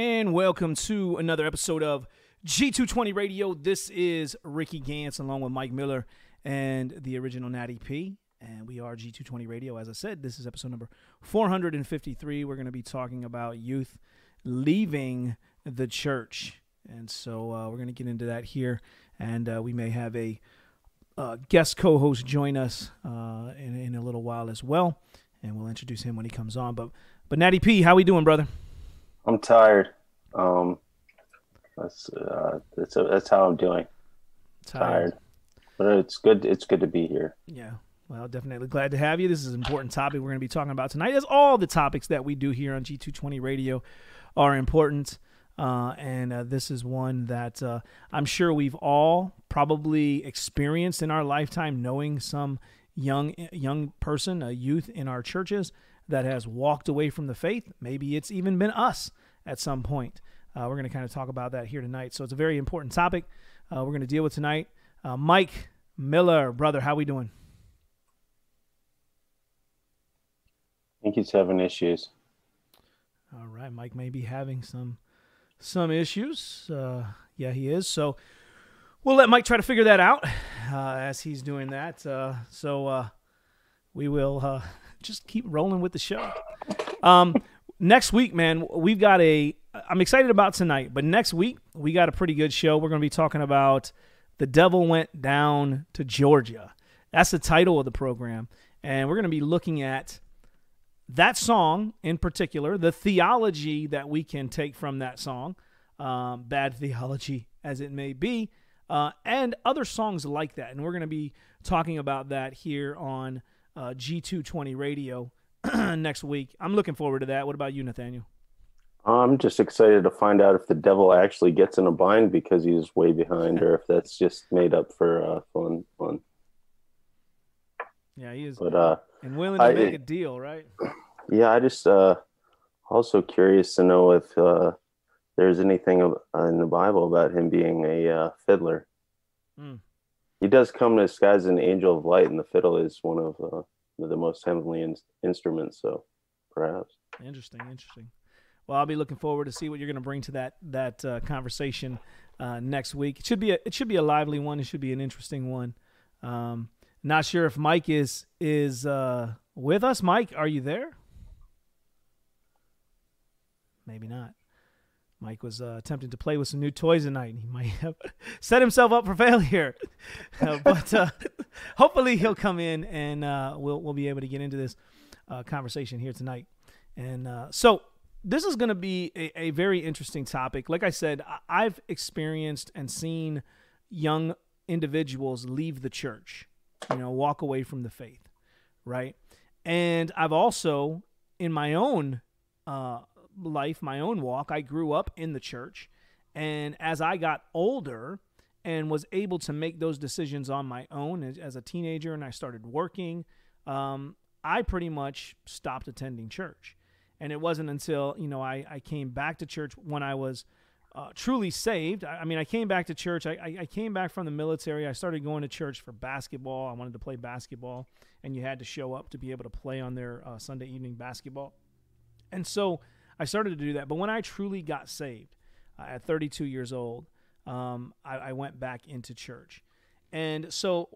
and welcome to another episode of G220 Radio. This is Ricky Gantz along with Mike Miller and the original Natty P. And we are G220 Radio. As I said, this is episode number 453. We're going to be talking about youth leaving the church. And so uh, we're going to get into that here. And uh, we may have a uh, guest co host join us uh, in, in a little while as well. And we'll introduce him when he comes on. But, but Natty P, how we doing, brother? I'm tired. Um, that's uh, that's that's how I'm doing. Tired. tired. but it's good. It's good to be here. Yeah. Well, definitely glad to have you. This is an important topic we're going to be talking about tonight, as all the topics that we do here on G220 Radio are important. Uh, and uh, this is one that uh, I'm sure we've all probably experienced in our lifetime, knowing some young young person, a youth in our churches that has walked away from the faith. Maybe it's even been us at some point. Uh, we're going to kind of talk about that here tonight. So it's a very important topic uh, we're going to deal with tonight. Uh, Mike Miller, brother, how we doing? I think he's having issues. All right, Mike may be having some some issues. Uh, yeah, he is. So we'll let Mike try to figure that out uh, as he's doing that. Uh, so we will just keep rolling with the show. Um, next week, man, we've got a. I'm excited about tonight, but next week we got a pretty good show. We're going to be talking about the devil went down to Georgia. That's the title of the program, and we're going to be looking at that song in particular, the theology that we can take from that song, um, bad theology as it may be, uh, and other songs like that. And we're going to be talking about that here on uh, G220 Radio next week. I'm looking forward to that. What about you, Nathaniel? I'm just excited to find out if the devil actually gets in a bind because he's way behind, or if that's just made up for uh, fun. Fun. Yeah, he is. But uh, and willing to I, make a deal, right? Yeah, I just uh, also curious to know if uh, there's anything in the Bible about him being a uh, fiddler. Mm. He does come disguised as an angel of light, and the fiddle is one of uh, the most heavenly in- instruments. So perhaps. Interesting, interesting. Well, I'll be looking forward to see what you're going to bring to that that uh, conversation uh, next week. It should be a it should be a lively one. It should be an interesting one. Um, not sure if Mike is is uh, with us. Mike, are you there? Maybe not. Mike was uh, attempting to play with some new toys tonight. And he might have set himself up for failure, uh, but uh, hopefully he'll come in and uh, we'll we'll be able to get into this uh, conversation here tonight. And uh, so this is going to be a, a, very interesting topic. Like I said, I've experienced and seen young individuals leave the church, you know, walk away from the faith, right? And I've also, in my own life, my own walk, I grew up in the church. And as I got older and was able to make those decisions on my own as, as a teenager and I started working, um, I pretty much stopped attending church. And it wasn't until, you know, I, I came back to church when I was uh, truly saved. I, I, mean, I came back to church. I, I, came back from the military. I started going to church for basketball. I wanted to play basketball, and you had to show up to be able to play on their uh, Sunday evening basketball. And so I started to do that. But when I truly got saved uh, at 32 years old, um, I, I went back into church. And so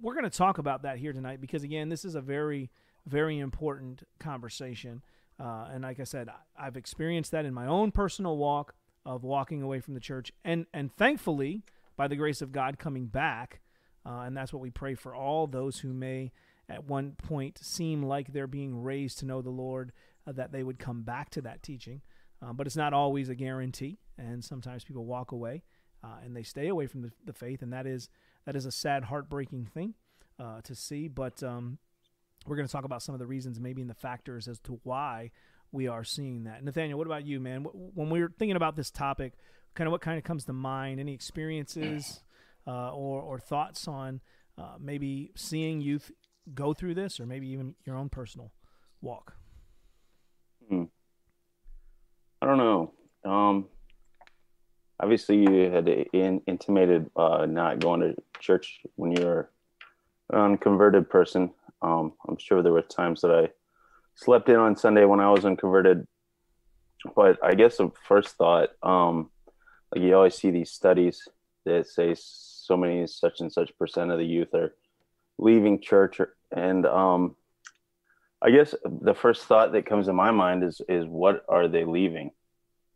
we're going to talk about that here tonight because, again, this is a very, very important conversation. Uh, and like I said, I've experienced that in my own personal walk of walking away from the church, and and thankfully, by the grace of God, coming back. Uh, and that's what we pray for all those who may, at one point, seem like they're being raised to know the Lord uh, that they would come back to that teaching. Um, but it's not always a guarantee, and sometimes people walk away uh, and they stay away from the, the, faith, and that is that is a sad, heartbreaking thing uh, to see. But um, we're going to talk about some of the reasons, maybe in the factors as to why we are seeing that. Nathaniel, what about you, man? When we're thinking about this topic, kind of what kind of comes to mind? Any experiences uh, or or thoughts on uh, maybe seeing youth go through this, or maybe even your own personal walk? I don't know. Um, obviously, you had in, intimated uh, not going to church when you were an unconverted person. Um, I'm sure there were times that I slept in on Sunday when I was unconverted. but I guess the first thought, um, like you always see these studies that say so many such and such percent of the youth are leaving church, and um, I guess the first thought that comes to my mind is is what are they leaving?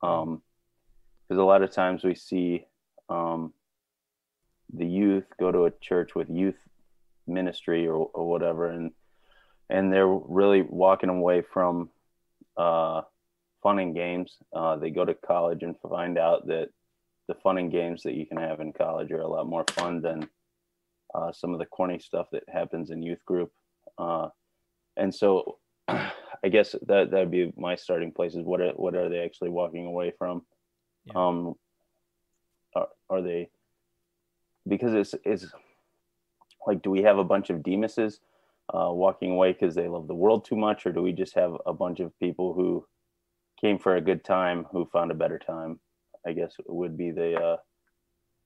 Because um, a lot of times we see um, the youth go to a church with youth ministry or, or whatever, and and they're really walking away from uh, fun and games. Uh, they go to college and find out that the fun and games that you can have in college are a lot more fun than uh, some of the corny stuff that happens in youth group. Uh, and so, I guess that that'd be my starting place. Is what are what are they actually walking away from? Yeah. Um, are, are they because it's it's like do we have a bunch of Demases uh, walking away because they love the world too much, or do we just have a bunch of people who came for a good time who found a better time? I guess would be the uh,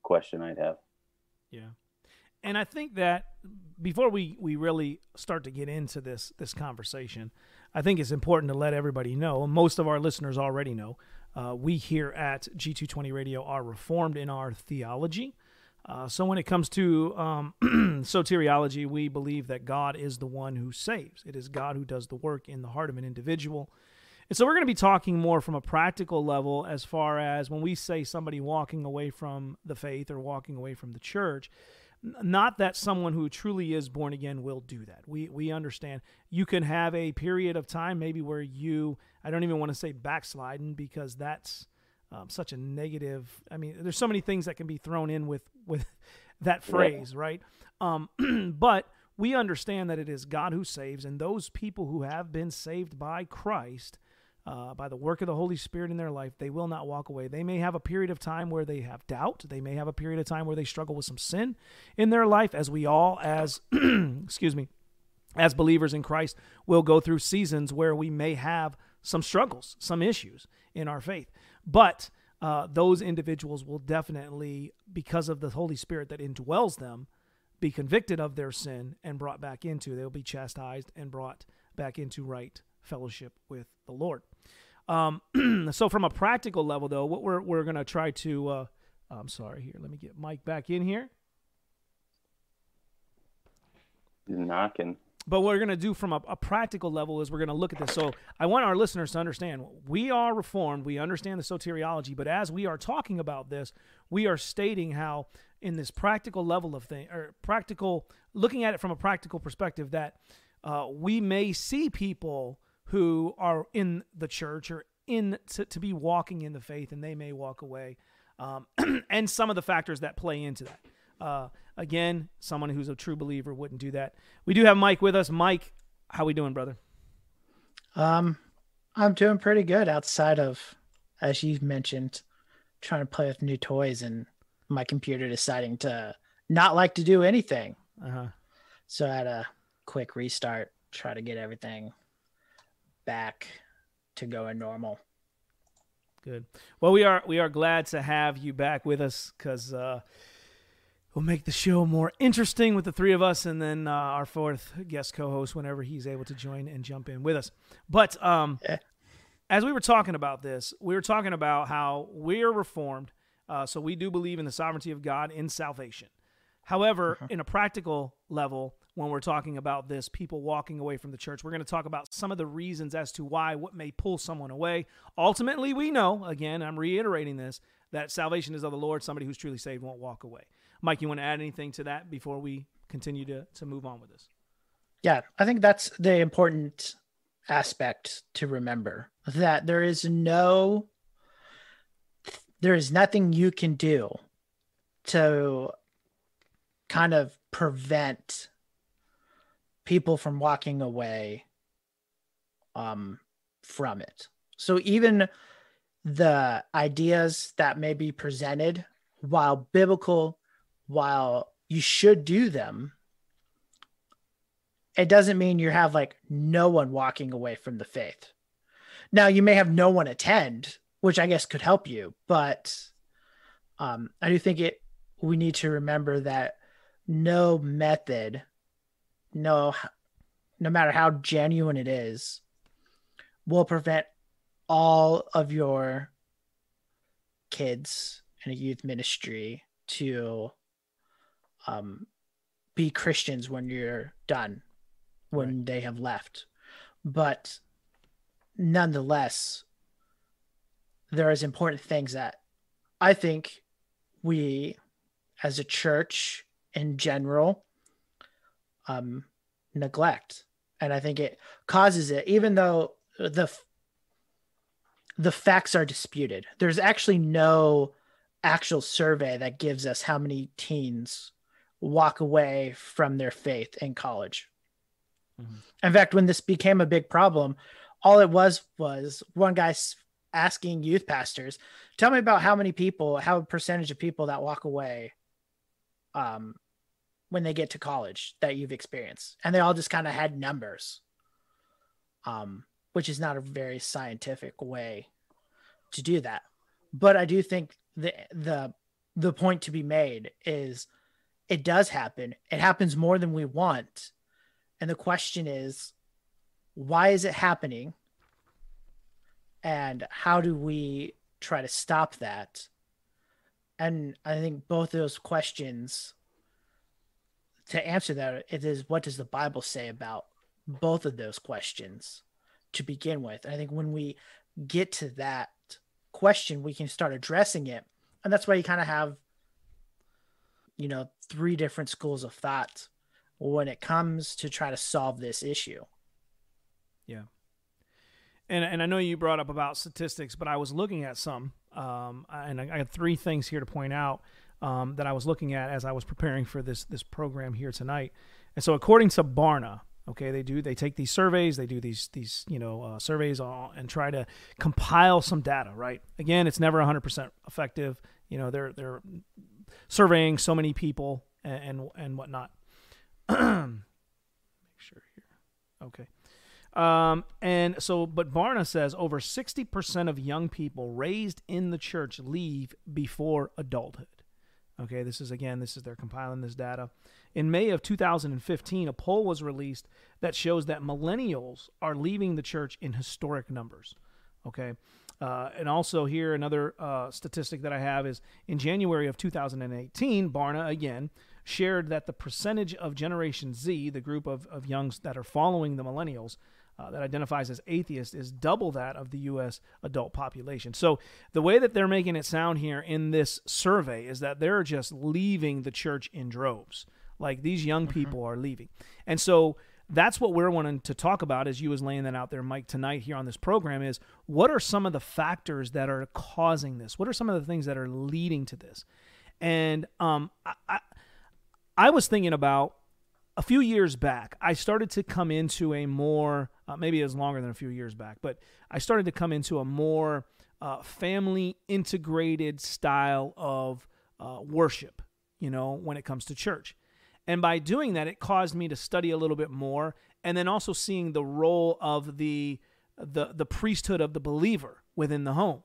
question I'd have. Yeah, and I think that before we we really start to get into this this conversation, I think it's important to let everybody know. Most of our listeners already know. Uh, we here at G220 Radio are reformed in our theology. Uh, so when it comes to um, soteriology, we believe that God is the one who saves. It is God who does the work in the heart of an individual. And so we're going to be talking more from a practical level as far as when we say somebody walking away from the faith or walking away from the church. Not that someone who truly is born again will do that. We we understand you can have a period of time maybe where you I don't even want to say backsliding because that's um, such a negative. I mean, there's so many things that can be thrown in with with that phrase, yeah. right? Um, but we understand that it is God who saves, and those people who have been saved by Christ, uh, by the work of the Holy Spirit in their life, they will not walk away. They may have a period of time where they have doubt. They may have a period of time where they struggle with some sin in their life, as we all, as excuse me, as believers in Christ, will go through seasons where we may have some struggles, some issues in our faith. But uh, those individuals will definitely, because of the Holy Spirit that indwells them, be convicted of their sin and brought back into. They'll be chastised and brought back into right fellowship with the Lord. Um, so, from a practical level, though, what we're we're going to try to. Uh, I'm sorry. Here, let me get Mike back in here. knocking but what we're going to do from a, a, practical level is we're going to look at this. So I want our listeners to understand we are reformed. We understand the soteriology, but as we are talking about this, we are stating how in this practical level of thing or practical, looking at it from a practical perspective, that uh, we may see people who are in the church or in to, to be walking in the faith, and they may walk away, um, and some of the factors that play into that. Uh, again, someone who's a true believer wouldn't do that. We do have Mike with us. Mike, how we doing, brother? Um, I'm doing pretty good outside of, as you've mentioned, trying to play with new toys and my computer deciding to not like to do anything. Uh-huh. So I had a quick restart, try to get everything back to going normal. Good. Well, we are we are glad to have you back with us because uh, we'll make the show more interesting with the three of us, and then uh, our fourth guest co-host whenever he's able to join and jump in with us. But um, yeah. as we were talking about this, we were talking about how we're reformed, uh, so we do believe in the sovereignty of God in salvation. However, uh-huh. in a practical level, when we're talking about this, people walking away from the church, we're going to talk about some of the reasons as to why, what may pull someone away. Ultimately, we know, again, I'm reiterating this, that salvation is of the Lord. Somebody who's truly saved won't walk away. Mike, you want to add anything to that before we continue to, to move on with this? Yeah, I think that's the important aspect to remember that there is no, there is nothing you can do to kind of prevent people from walking away um, from it. So even the ideas that may be presented, while biblical while you should do them, it doesn't mean you have like no one walking away from the faith. Now you may have no one attend, which I guess could help you, but um, I do think it. We need to remember that no method, no, no matter how genuine it is, will prevent all of your kids in a youth ministry to um, be Christians when you're done, when right. they have left. But nonetheless, there is important things that I think we, as a church in general, um, neglect, and I think it causes it. Even though the the facts are disputed, there's actually no actual survey that gives us how many teens walk away from their faith in college. Mm-hmm. In fact, when this became a big problem, all it was was one guy asking youth pastors, "Tell me about how many people, how a percentage of people that walk away, um, when they get to college that you've experienced," and they all just kind of had numbers, um, which is not a very scientific way to do that. But I do think the the the point to be made is it does happen. It happens more than we want. And the question is, why is it happening? And how do we try to stop that? And I think both those questions, to answer that, it is what does the Bible say about both of those questions to begin with? I think when we get to that question, we can start addressing it. And that's why you kind of have you know three different schools of thought when it comes to try to solve this issue yeah and and i know you brought up about statistics but i was looking at some um, and I, I had three things here to point out um, that i was looking at as i was preparing for this this program here tonight and so according to barna okay they do they take these surveys they do these these you know uh, surveys all, and try to compile some data right again it's never 100% effective you know they're they're surveying so many people and and, and whatnot. Make sure here. Okay. Um, and so, but Barna says over 60% of young people raised in the church leave before adulthood. Okay, this is again, this is they're compiling this data. In May of 2015, a poll was released that shows that millennials are leaving the church in historic numbers. Okay, uh, and also here another uh, statistic that I have is in January of 2018, Barna again shared that the percentage of Generation Z, the group of, of youngs that are following the millennials, uh, that identifies as atheist is double that of the U.S. adult population. So the way that they're making it sound here in this survey is that they're just leaving the church in droves. Like these young mm-hmm. people are leaving, and so that's what we're wanting to talk about as you was laying that out there mike tonight here on this program is what are some of the factors that are causing this what are some of the things that are leading to this and um, I, I, I was thinking about a few years back i started to come into a more uh, maybe it was longer than a few years back but i started to come into a more uh, family integrated style of uh, worship you know when it comes to church. And by doing that, it caused me to study a little bit more and then also seeing the role of the the the priesthood of the believer within the home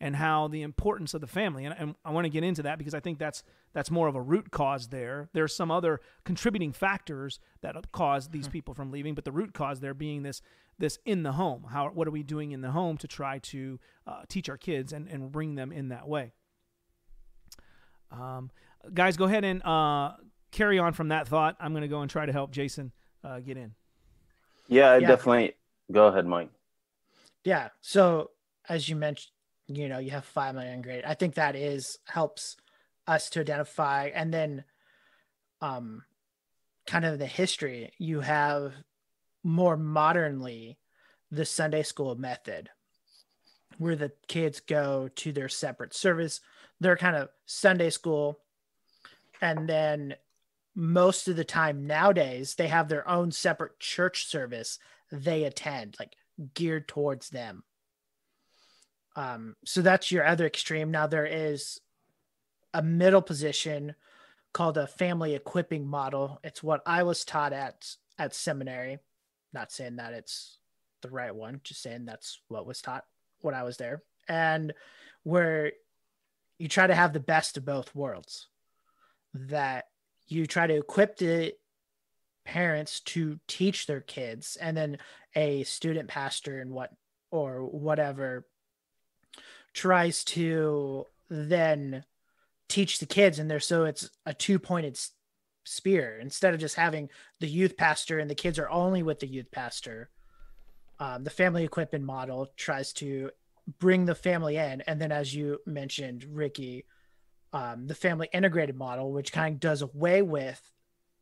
and how the importance of the family and, and, i want to get into that because i think that's that's more of a root cause there there's some other contributing factors that cause these hmm. people from leaving but the root cause there being this this in the home how what are we doing in the home to try to uh, teach our kids and, and bring them in that way um, guys go ahead and uh, carry on from that thought, I'm going to go and try to help Jason uh, get in. Yeah, yeah, definitely. Go ahead, Mike. Yeah. So as you mentioned, you know, you have five million grade. I think that is helps us to identify, and then, um, kind of the history. You have more modernly the Sunday school method, where the kids go to their separate service. They're kind of Sunday school, and then most of the time nowadays they have their own separate church service they attend like geared towards them um so that's your other extreme. Now there is a middle position called a family equipping model. It's what i was taught at at seminary. Not saying that it's the right one just saying that's what was taught when i was there. And where you try to have the best of both worlds that you try to equip the parents to teach their kids and then a student pastor and what or whatever tries to then teach the kids and there so it's a two-pointed spear. Instead of just having the youth pastor and the kids are only with the youth pastor um, the family equipping model tries to bring the family in. And then as you mentioned ricky um, the family integrated model which kind of does away with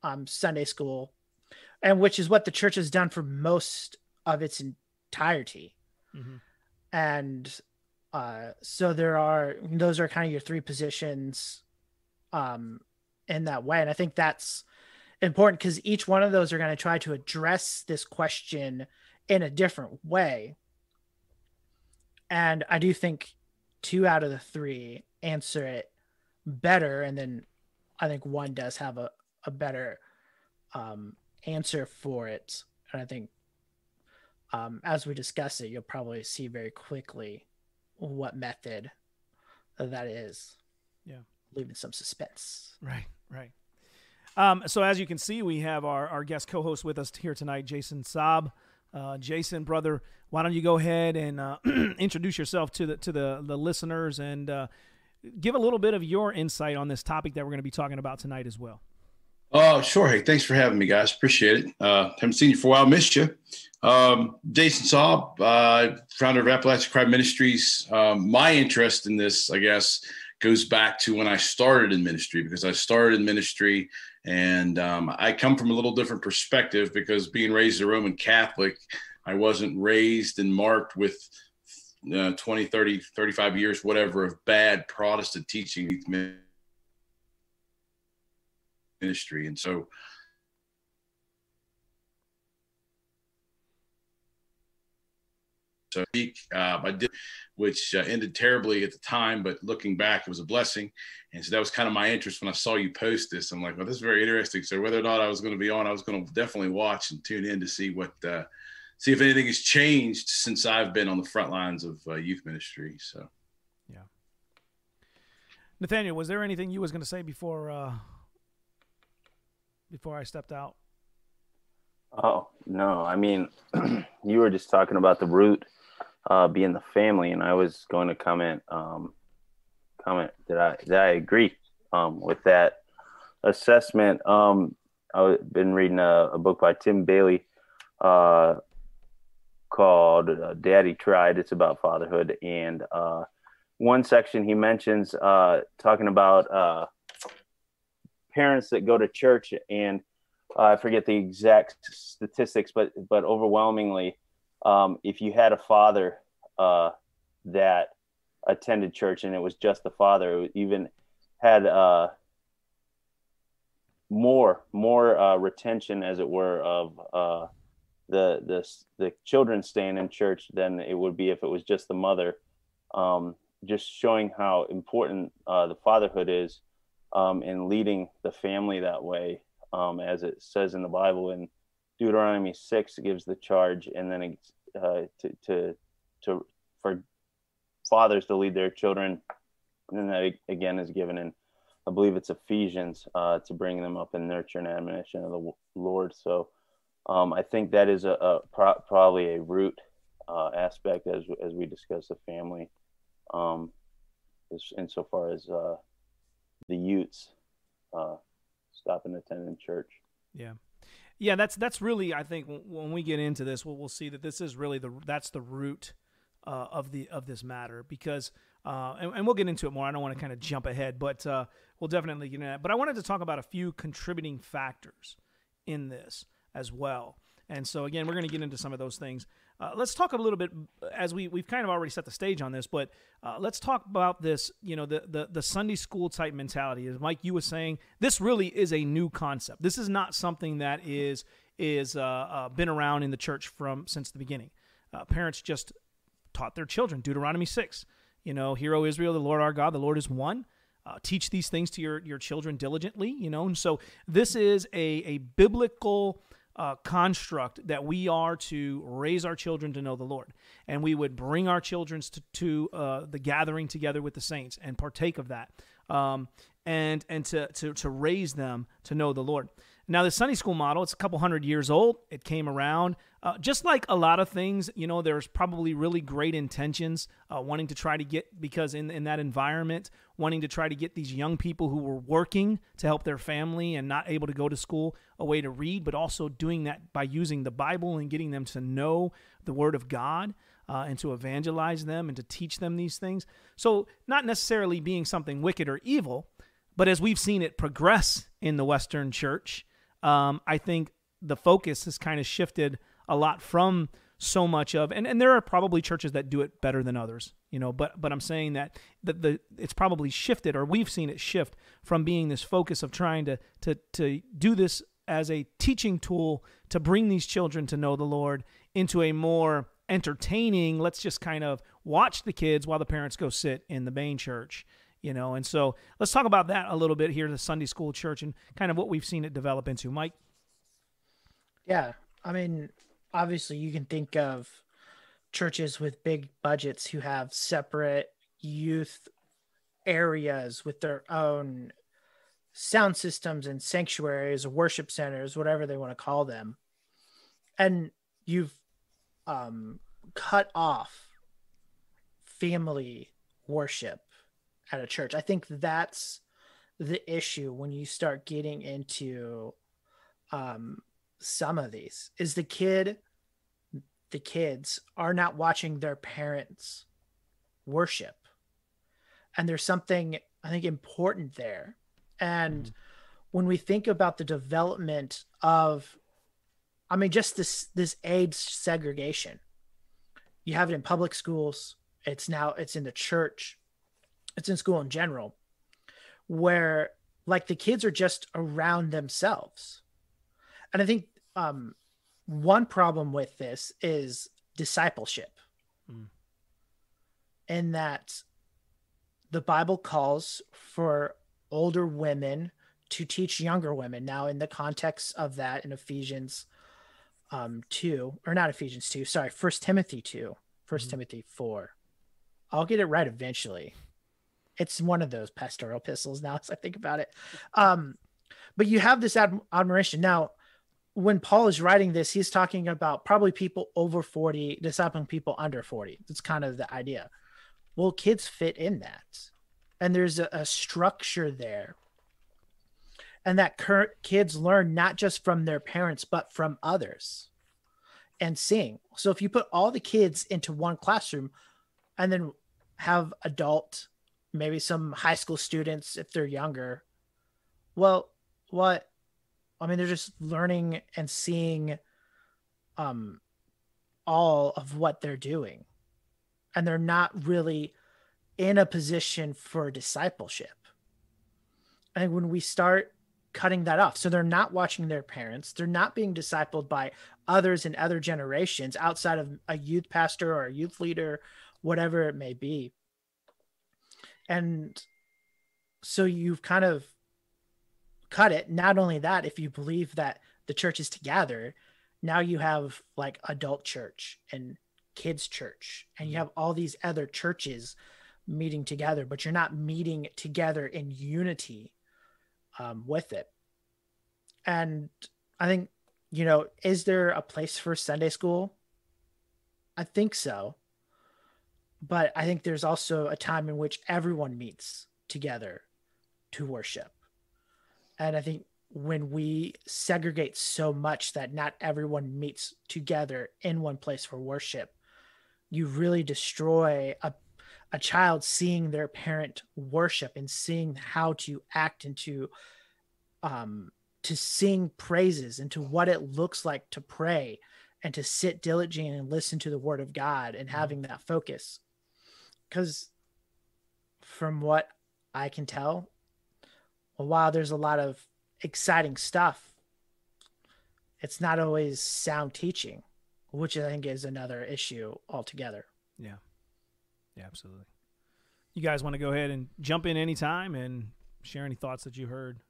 um, sunday school and which is what the church has done for most of its entirety. Mm-hmm. and uh, so there are those are kind of your three positions um, in that way. And i think that's important because each one of those are going to try to address this question in a different way. And i do think two out of the three answer it better and then i think one does have a, a better um, answer for it. And i think um, as we discuss it you'll probably see very quickly what method that is. Yeah. Leaving some suspense. Right right. Um, so as you can see we have our, our guest co-host with us here tonight jason saab. Uh, jason brother why don't you go ahead and uh, introduce yourself to the to the, the listeners and uh, give a little bit of your insight on this topic that we're going to be talking about tonight as well. Oh, sure. Hey, thanks for having me, guys. Appreciate it. Uh, haven't seen you for a while. Missed you. Um, Jason Saab, uh, founder of Appalachian Crime Ministries. Um, my interest in this, I guess, goes back to when I started in ministry because I started in ministry and um, I come from a little different perspective because being raised a Roman Catholic, I wasn't raised and marked with uh, 20, 30, 35 years, whatever, of bad Protestant teaching ministry. And so, so uh, I did, which uh, ended terribly at the time, but looking back, it was a blessing. And so that was kind of my interest when I saw you post this. I'm like, well, this is very interesting. So whether or not I was going to be on, I was going to definitely watch and tune in to see what uh, see if anything has changed since I've been on the front lines of uh, youth ministry. So, yeah. Nathaniel, was there anything you was going to say before uh, before I stepped out? Oh no, I mean, you were just talking about the root uh, being the family, and I was going to comment. Um, comment that I that I agree um, with that assessment. Um, I've been reading a, a book by Tim Bayly uh, called uh, Daddy Tried. It's about fatherhood. And uh, one section he mentions uh, talking about uh, parents that go to church, and uh, I forget the exact statistics, but but overwhelmingly, um, if you had a father uh, that attended church and it was just the father, even had more more retention, as it were, of the the the children staying in church than it would be if it was just the mother. Um, just showing how important uh, the fatherhood is um, in leading the family that way, um, as it says in the Bible in Deuteronomy six gives the charge, and then uh, to to to for fathers to lead their children, and then that again is given in I believe it's Ephesians uh, to bring them up in nurture and admonition of the Lord. So um, I think that is a, a pro- probably a root uh, aspect as as we discuss the family, um, insofar as uh, the youths uh, stopping attending church. Yeah, yeah, that's that's really I think when we get into this, we'll, we'll see that this is really the that's the root uh, of the of this matter because. Uh, and, and, we'll get into it more. I don't want to kind of jump ahead, but uh, we'll definitely get into that. But I wanted to talk about a few contributing factors in this as well. And so again, we're going to get into some of those things. Uh, let's talk a little bit as we we've kind of already set the stage on this, but uh, let's talk about this. You know, the, the the Sunday school type mentality. As Mike, you were saying, this really is a new concept. This is not something that is is uh, uh been around in the church from since the beginning. Uh, parents just taught their children Deuteronomy six. You know, hear O Israel, the Lord our God, the Lord is one. Uh, teach these things to your your children diligently. You know, and so this is a a biblical uh, construct that we are to raise our children to know the Lord. And we would bring our children to, to uh, the gathering together with the saints and partake of that. Um, and and to, to, to raise them to know the Lord. Now, the Sunday school model, it's a couple hundred years old. It came around. Uh, just like a lot of things, you know, there's probably really great intentions uh, wanting to try to get, because in, in that environment, wanting to try to get these young people who were working to help their family and not able to go to school a way to read, but also doing that by using the Bible and getting them to know the Word of God. Uh, and to evangelize them and to teach them these things. So, not necessarily being something wicked or evil, but as we've seen it progress in the Western church, um, I think the focus has kind of shifted a lot from so much of and, and there are probably churches that do it better than others you know but but i'm saying that the, the it's probably shifted or we've seen it shift from being this focus of trying to to to do this as a teaching tool to bring these children to know the lord into a more entertaining let's just kind of watch the kids while the parents go sit in the main church you know? And so let's talk about that a little bit here the sunday school church and kind of what we've seen it develop into. Mike? Yeah. I mean obviously you can think of churches with big budgets who have separate youth areas with their own sound systems and sanctuaries worship centers whatever they want to call them. And you've um, cut off family worship at a church. I think that's the issue when you start getting into um, some of these is the kid the kids are not watching their parents worship and there's something i think important there and mm-hmm. when we think about the development of i mean just this this age segregation you have it in public schools it's now it's in the church it's in school in general where like the kids are just around themselves. And i think um one problem with this is discipleship. Mm. in that the bible calls for older women to teach younger women. Now in the context of that in ephesians um 2 or not ephesians 2 sorry first timothy 2 first mm-hmm. timothy 4 i'll get it right eventually it's one of those pastoral epistles now as I think about it. Um, but you have this ad- admiration. Now, when Paul is writing this, he's talking about probably people over 40, discipling people under 40. That's kind of the idea. Well, kids fit in that. And there's a, a structure there. And that current kids learn not just from their parents, but from others and seeing. So if you put all the kids into one classroom and then have adult maybe some high school students if they're younger. Well, what I mean, they're just learning and seeing um all of what they're doing. And they're not really in a position for discipleship. and when we start cutting that off, so they're not watching their parents, they're not being discipled by others in other generations outside of a youth pastor or a youth leader, whatever it may be and so you've kind of cut it. Not only that if you believe that the church is together now you have like adult church and kids church. And you have all these other churches meeting together but you're not meeting together in unity um, with it. And i think you know is there a place for sunday school? I think so but I think there's also a time in which everyone meets together to worship. And I think when we segregate so much that not everyone meets together in one place for worship, you really destroy a, a child seeing their parent worship and seeing how to act and to um to sing praises and to what it looks like to pray and to sit diligently and listen to the word of God and having that focus because from what I can tell, while there's a lot of exciting stuff, it's not always sound teaching, which I think is another issue altogether. Yeah. Yeah, absolutely. You guys want to go ahead and jump in anytime and share any thoughts that you heard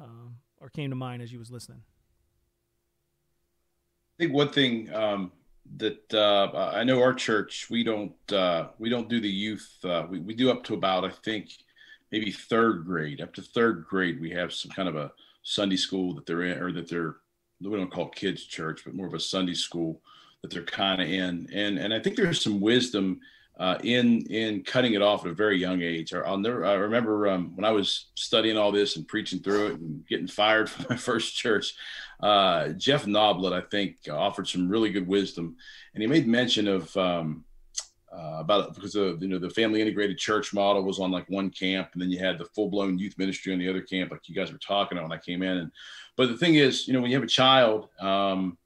um, or came to mind as you was listening? I think one thing um, that uh, I know our church we don't uh, we don't do the youth uh, we, we do up to about I think maybe third grade up to third grade we have some kind of a Sunday school that they're in, or that they're we don't call kids church, but more of a Sunday school that they're kind of in. And and I think there's some wisdom uh, in in cutting it off at a very young age. I'll never. I remember um, when I was studying all this and preaching through it and getting fired from my first church. Uh, Jeff Noblit, I think, offered some really good wisdom, and he made mention of um, uh, about because of you know the family integrated church model was on like one camp, and then you had the full blown youth ministry on the other camp, like you guys were talking about when I came in. And but the thing is, you know, when you have a child. Um,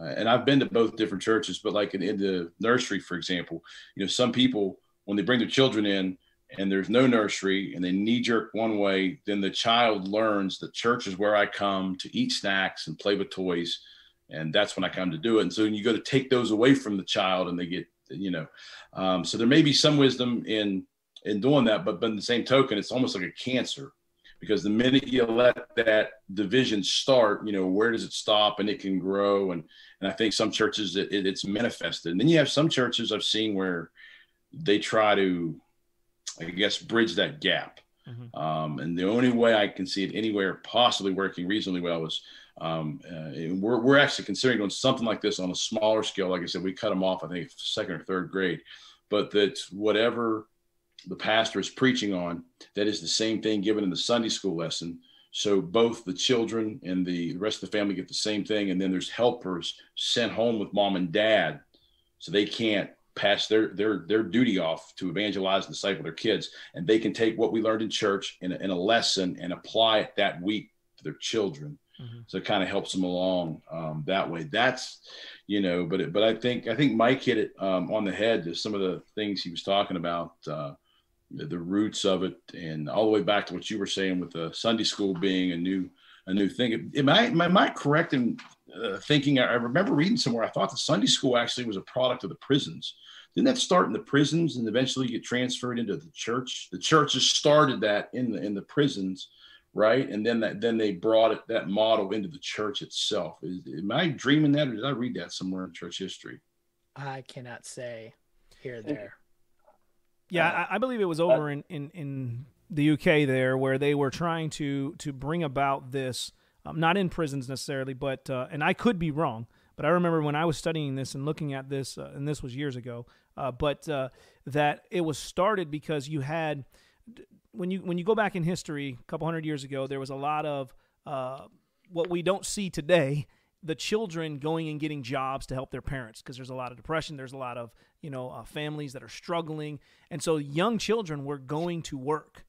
uh, and I've been to both different churches, but like in, in the nursery, for example, you know, some people when they bring their children in and there's no nursery and they knee jerk one way, then the child learns the church is where I come to eat snacks and play with toys. And that's when I come to do it. And so you go to take those away from the child and they get, you know, um, so there may be some wisdom in, in doing that, but, but in the same token, it's almost like a cancer because the minute you let that division start, you know, where does it stop and it can grow. And, and I think some churches it, it, it's manifested. And then you have some churches I've seen where they try to, I guess, bridge that gap. Mm-hmm. Um, and the only way I can see it anywhere possibly working reasonably well is um, uh, we're, we're actually considering doing something like this on a smaller scale. Like I said, we cut them off, I think, second or third grade, but that whatever the pastor is preaching on, that is the same thing given in the Sunday school lesson. So both the children and the rest of the family get the same thing. And then there's helpers sent home with mom and dad. So they can't pass their their their duty off to evangelize and disciple their kids. And they can take what we learned in church in a, in a lesson and apply it that week to their children. Mm-hmm. So it kind of helps them along um, that way. That's, you know, but it, but I think I think Mike hit it um, on the head. To some of the things he was talking about. Uh, the, roots of it, and all the way back to what you were saying with the Sunday school being a new a new thing. Am I am I correct in uh, thinking? I remember reading somewhere. I thought the Sunday school actually was a product of the prisons. Didn't that start in the prisons and eventually get transferred into the church? The churches started that in the in the prisons, right? And then that then they brought it that model into the church itself. Is, am I dreaming that, or did I read that somewhere in church history? I cannot say here there. Yeah, uh, I, I, believe it was over uh, in, in, in the UK there where they were trying to to bring about this, um, not in prisons necessarily, but uh, and I could be wrong, but I remember when I was studying this and looking at this, uh, and this was years ago, uh, but uh, that it was started because you had when you when you go back in history, a couple hundred years ago, there was a lot of what we don't see today the children going and getting jobs to help their parents because there's a lot of depression there's a lot of you know uh, families that are struggling. And so young children were going to work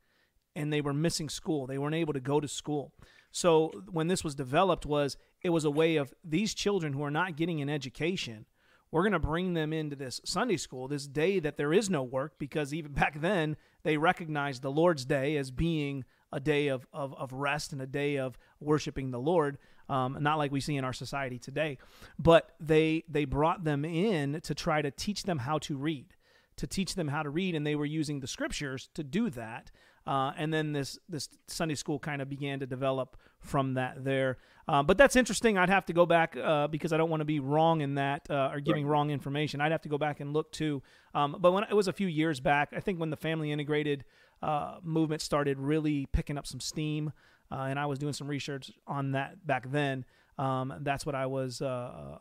and they were missing school. They weren't able to go to school. So when this was developed was it was a way of these children who are not getting an education we're going to bring them into this sunday school this day that there is no work because even back then they recognized the lord's day as being a day of, of, of rest and a day of worshiping the lord um, not like we see in our society today. But they they brought them in to try to teach them how to read, to teach them how to read, and they were using the scriptures to do that. Uh, and then this this Sunday school kind of began to develop from that there. Uh, but that's interesting. I'd have to go back uh, because I don't want to be wrong in that uh, or giving right. wrong information. I'd have to go back and look too. Um, but when it was a few years back, I think when the family integrated uh, movement started really picking up some steam uh, and I was doing some research on that back then. Um, that's what I was, uh,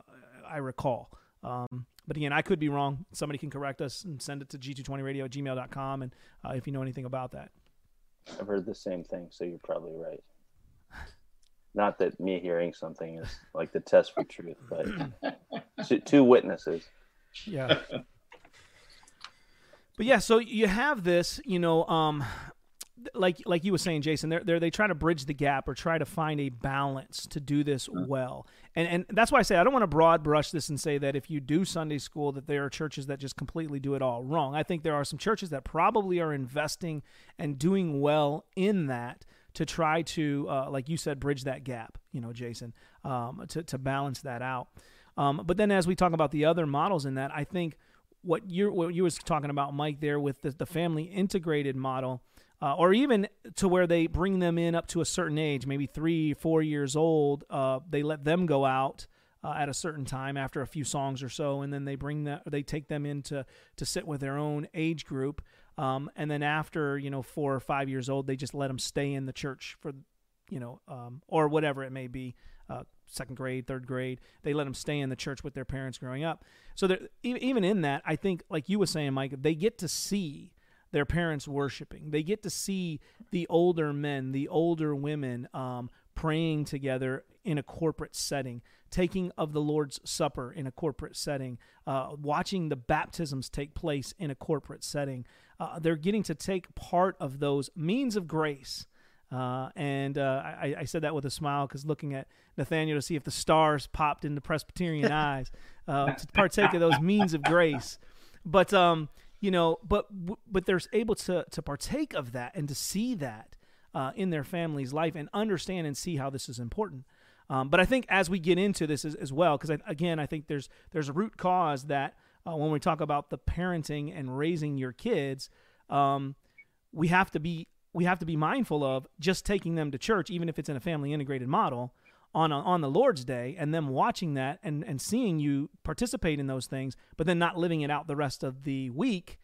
I recall. Um, but again, I could be wrong. Somebody can correct us and send it to g220radio at gmail.com. And uh, if you know anything about that. I've heard the same thing, so you're probably right. Not that me hearing something is like the test for truth, but two witnesses. Yeah. But yeah, so you have this, you know, um, like like you were saying, Jason, they're, they're, they try to bridge the gap or try to find a balance to do this well. And and that's why I say I don't want to broad brush this and say that if you do Sunday school that there are churches that just completely do it all wrong. I think there are some churches that probably are investing and doing well in that to try to, uh, like you said, bridge that gap. You know, Jason, um, to to balance that out. Um, but then as we talk about the other models in that, I think what you what you was talking about, Mike, there with the, the family integrated model uh, or even to where they bring them in up to a certain age, maybe three, four years old. Uh, they let them go out uh, at a certain time after a few songs or so, and then they bring that, they take them in to, to sit with their own age group. Um, and then after you know four or five years old, they just let them stay in the church for you know, um, or whatever it may be, uh, second grade, third grade. They let them stay in the church with their parents growing up. So even in that, I think, like you were saying, Mike, they get to see their parents worshiping. They get to see the older men, the older women um, praying together in a corporate setting, taking of the Lord's Supper in a corporate setting, uh, watching the baptisms take place in a corporate setting. Uh, they're getting to take part of those means of grace. Uh, and uh, I, I, said that with a smile because looking at Nathaniel to see if the stars popped into Presbyterian eyes uh, to partake of those means of grace. But um, you know, but but they're able to to partake of that and to see that uh, in their family's life and understand and see how this is important. Um, but I think as we get into this as, as well, because again, I think there's there's a root cause that uh, when we talk about the parenting and raising your kids, um, we have to be we have to be mindful of just taking them to church, even if it's in a family integrated model on on the Lord's Day, and them watching that and and seeing you participate in those things, but then not living it out the rest of the week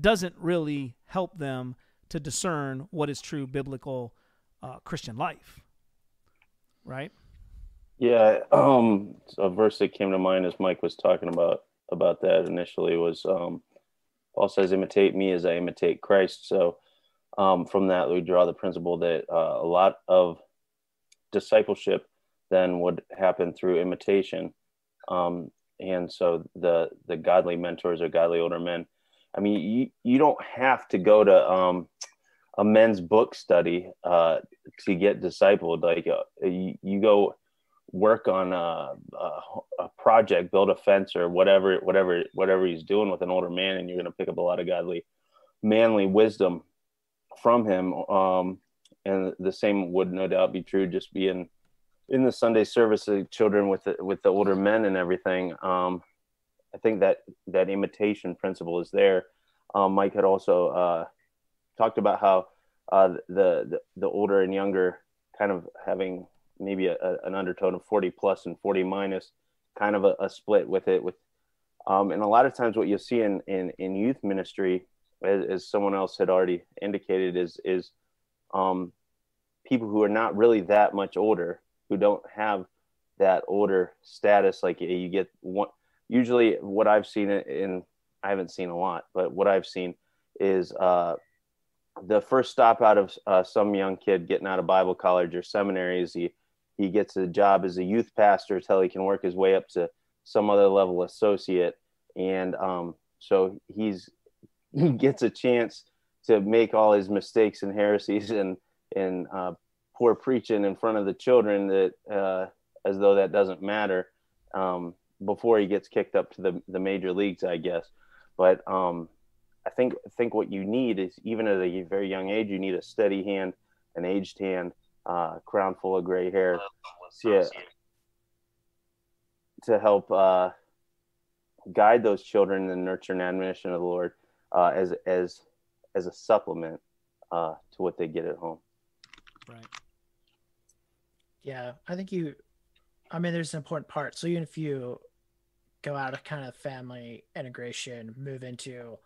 doesn't really help them to discern what is true biblical uh, Christian life, right? Yeah, um, a verse that came to mind as Mike was talking about about that initially was um, Paul says, "Imitate me as I imitate Christ." So um, from that, we draw the principle that uh, a lot of discipleship then would happen through imitation. Um, and so the the godly mentors or godly older men. I mean, you you don't have to go to um, a men's book study uh, to get discipled. Like uh, you, you go work on a, a, a, project, build a fence or whatever, whatever, whatever he's doing with an older man, and you're going to pick up a lot of godly, manly wisdom from him. Um, and the same would no doubt be true just being in the Sunday service of children with the, with the older men and everything. Um, I think that that imitation principle is there. Um, Mike had also uh, talked about how uh, the, the, the older and younger kind of having maybe a, a, an undertone of 40 plus and 40 minus, kind of a, a split with it. With um, and a lot of times, what you'll see in in, in youth ministry, as, as someone else had already indicated, is is um, people who are not really that much older, who don't have that older status. Like you get one. Usually, what I've seen in I haven't seen a lot, but what I've seen is uh, the first stop out of uh, some young kid getting out of Bible college or seminary is he he gets a job as a youth pastor until he can work his way up to some other level associate, and um, so he's he gets a chance to make all his mistakes and heresies and and uh, poor preaching in front of the children that uh, as though that doesn't matter um, before he gets kicked up to the the major leagues, I guess. But um, I think I think what you need is even at a very young age, you need a steady hand, an aged hand, uh, crown full of gray hair, yeah, to help uh, guide those children in the nurture and admonition of the Lord uh, as as as a supplement uh, to what they get at home. Right. Yeah, I think you. I mean, there's an important part. So even if you go out of kind of family integration, move into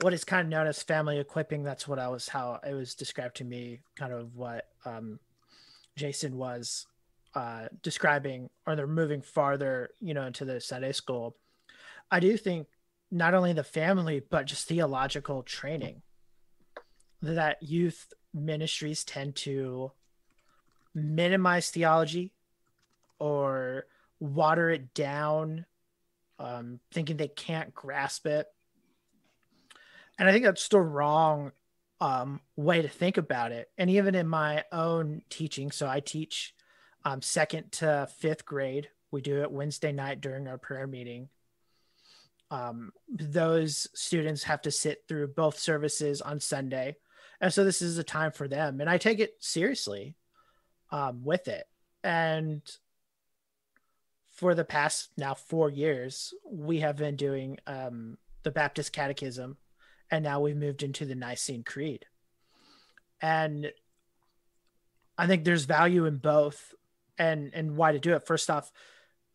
what is kind of known as family equipping. That's what I was how it was described to me. Kind of what um, Jason was uh, describing, or they're moving farther, you know, into the Sunday school. I do think not only the family, but just theological training that youth ministries tend to minimize theology or water it down, um, thinking they can't grasp it and I think that's the wrong um, way to think about it. And even in my own teaching, so I teach um, second to fifth grade. We do it Wednesday night during our prayer meeting. Um, those students have to sit through both services on Sunday. And so this is a time for them. And I take it seriously um, with it. And for the past now four years, we have been doing um, the Baptist Catechism and now we've moved into the Nicene Creed. And I think there's value in both and and why to do it. First off,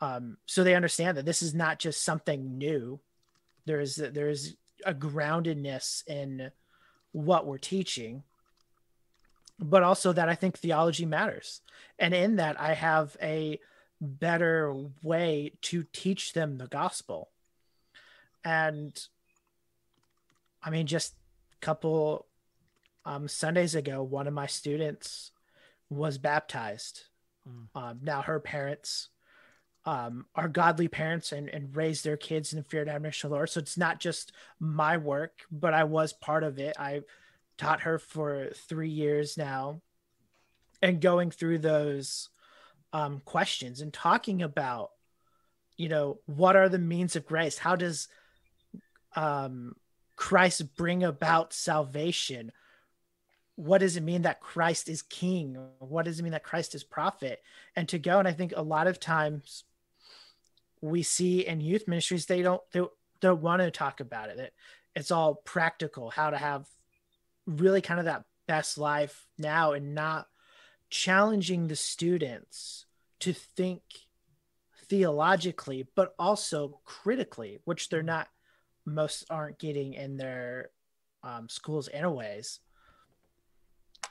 um, so they understand that this is not just something new. There is there is a groundedness in what we're teaching. But also that I think theology matters. And in that, I have a better way to teach them the gospel. And I mean, just a couple um, Sundays ago, one of my students was baptized. Mm. Um, now her parents um, are godly parents and, and raise their kids in the fear and admiration of the Lord. So it's not just my work, but I was part of it. I taught her for three years now and going through those um, questions and talking about, you know, what are the means of grace? How does um, Christ bring about salvation? What does it mean that Christ is king? What does it mean that Christ is prophet? And to go, and I think a lot of times we see in youth ministries they don't they don't want to talk about it. It's all practical, how to have really kind of that best life now and not challenging the students to think theologically but also critically which they're not most aren't getting in their um, schools anyways.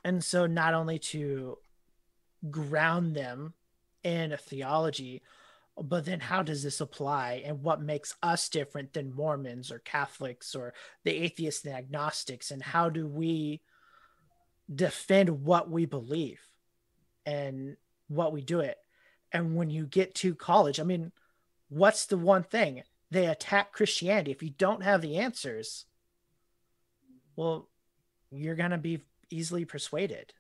And so not only to ground them in a theology but then how does this apply? And what makes us different than mormons or catholics or the atheists and agnostics? And how do we defend what we believe and what we do it? And when you get to college i mean what's the one thing? They attack christianity. If you don't have the answers well you're going to be easily persuaded.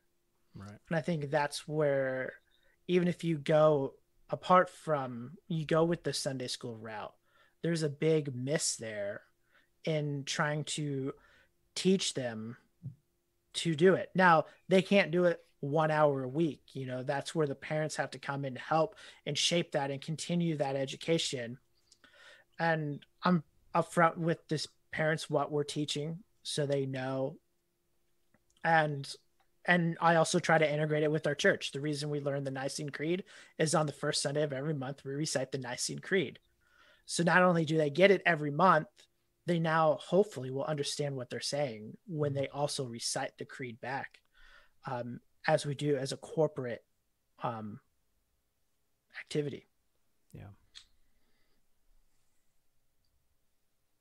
Right. And i think that's where even if you go apart from you go with the Sunday school route, there's a big miss there in trying to teach them to do it. Now, they can't do it one hour a week. You know, that's where the parents have to come in help and shape that and continue that education. And I'm upfront with this parents what we're teaching so they know. And and I also try to integrate it with our church. The reason we learn the Nicene Creed is on the first Sunday of every month, we recite the Nicene Creed. So not only do they get it every month, they now hopefully will understand what they're saying when they also recite the creed back, um, as we do as a corporate um, activity. Yeah.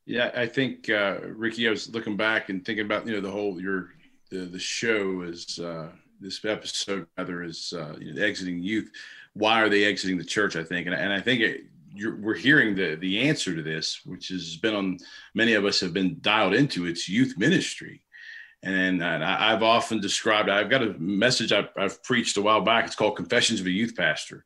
Yeah, I think uh, Ricky. I was looking back and thinking about you know the whole your the the show is uh, this episode rather is uh, you know, exiting youth. Why are they exiting the church? I think, and, and I think it, we're hearing the the answer to this, which has been on many of us have been dialed into. It's youth ministry, and, and I, have often described. I've got a message I've, I've preached a while back. It's called Confessions of a Youth Pastor,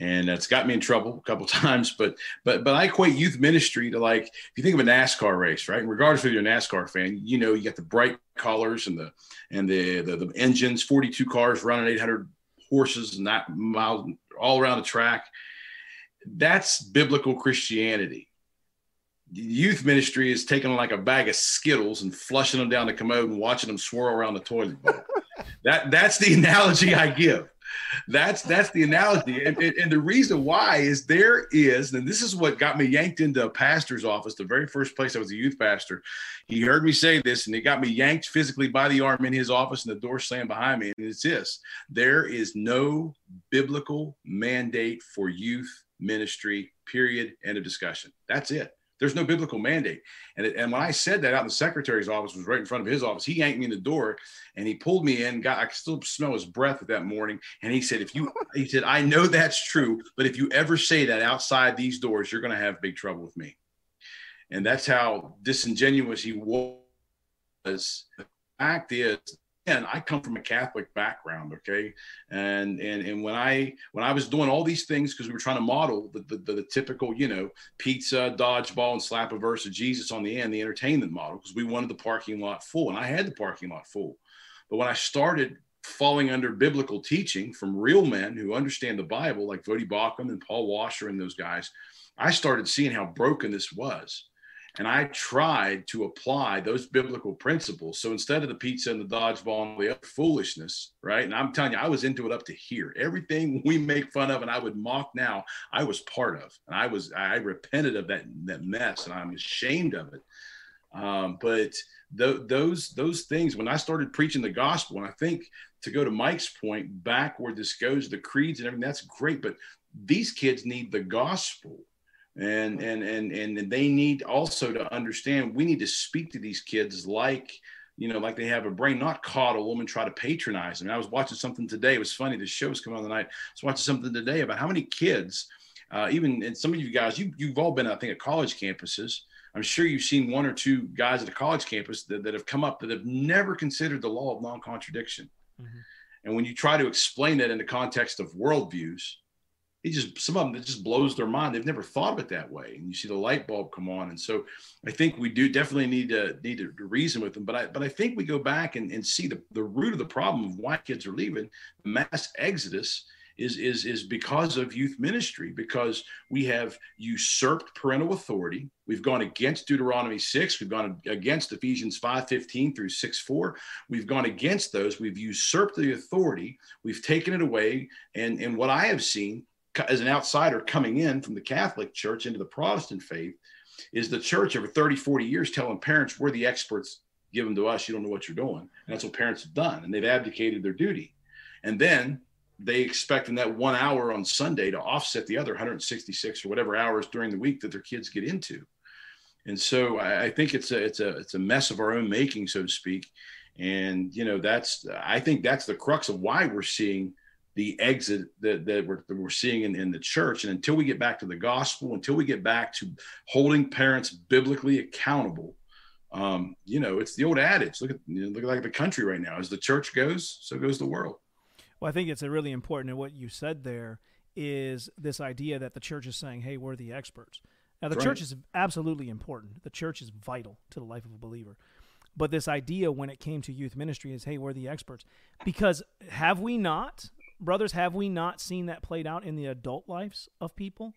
and it's got me in trouble a couple times. But but but I equate youth ministry to like if you think of a NASCAR race, right? And regardless of you're a NASCAR fan, you know you got the bright colors and the and the the, the engines, 42 cars running 800 horses and that miles all around the track. That's biblical Christianity. Youth ministry is taking like a bag of Skittles and flushing them down the commode and watching them swirl around the toilet bowl. that that's the analogy I give that's that's the analogy. And, and, and, the reason why is there is and this is what got me yanked into a pastor's office the very first place i was a youth pastor. He heard me say this and it got me yanked physically by the arm in his office and the door slammed behind me. And it's this there is no biblical mandate for youth ministry period. End of discussion. That's it there's no biblical mandate. And, it, and when I said that out in the secretary's office was right in front of his office, he yanked me in the door and he pulled me in. Got I could still smell his breath that morning. And he said, if you, he said, I know that's true, but if you ever say that outside these doors, you're going to have big trouble with me. And that's how disingenuous he was. The fact is, I come from a Catholic background, okay, and and and when I when I was doing all these things because we were trying to model the, the, the typical you know pizza, dodgeball, and slap a verse of Jesus on the end, the entertainment model, because we wanted the parking lot full, and I had the parking lot full. But when I started falling under biblical teaching from real men who understand the Bible, like Voddie Baucham and Paul Washer and those guys, I started seeing how broken this was. And I tried to apply those biblical principles. So instead of the pizza and the dodgeball and the foolishness, right? And I'm telling you, I was into it up to here. Everything we make fun of and I would mock now, I was part of. And I was, I repented of that, that mess and I'm ashamed of it. Um, but th- those those things, when I started preaching the gospel, and I think to go to Mike's point, back where this goes, the creeds and everything, that's great. But these kids need the gospel. And, and and and they need also to understand we need to speak to these kids like you know, like they have a brain, not coddle them and try to patronize them. I was watching something today. It was funny. The show was coming on the night. I was watching something today about how many kids, uh, even and some of you guys, you, you've all been, I think, at college campuses. I'm sure you've seen one or two guys at a college campus that, that have come up that have never considered the law of non-contradiction. Mm-hmm. And when you try to explain that in the context of worldviews, it just some of them it just blows their mind. They've never thought of it that way, and you see the light bulb come on. And so, I think we do definitely need to need to reason with them. But I but I think we go back and, and see the the root of the problem of why kids are leaving. The mass exodus is is is because of youth ministry because we have usurped parental authority we've gone against deuteronomy 6 we've gone against ephesians 5 15 through 6 4 we've gone against those we've usurped the authority we've taken it away and and what i have seen as an outsider coming in from the Catholic Church into the Protestant faith is the church over 30, 40 years telling parents, we're the experts, give them to us, you don't know what you're doing. And that's what parents have done. And they've abdicated their duty. And then they expect in that one hour on Sunday to offset the other 166 or whatever hours during the week that their kids get into. And so I, I think it's a it's a it's a mess of our own making, so to speak. And you know that's I think that's the crux of why we're seeing the exit that, that, we're, that we're seeing in, in the church. And until we get back to the gospel, until we get back to holding parents biblically accountable, um, you know, it's the old adage. Look at you know, look at like the country right now. As the church goes, so goes the world. Well, I think it's a really important. And what you said there is this idea that the church is saying, "Hey, we're the experts." Now, the That's church right. is absolutely important. The church is vital to the life of a believer. But this idea, when it came to youth ministry, is, "Hey, we're the experts," because have we not? Brothers, have we not seen that played out in the adult lives of people?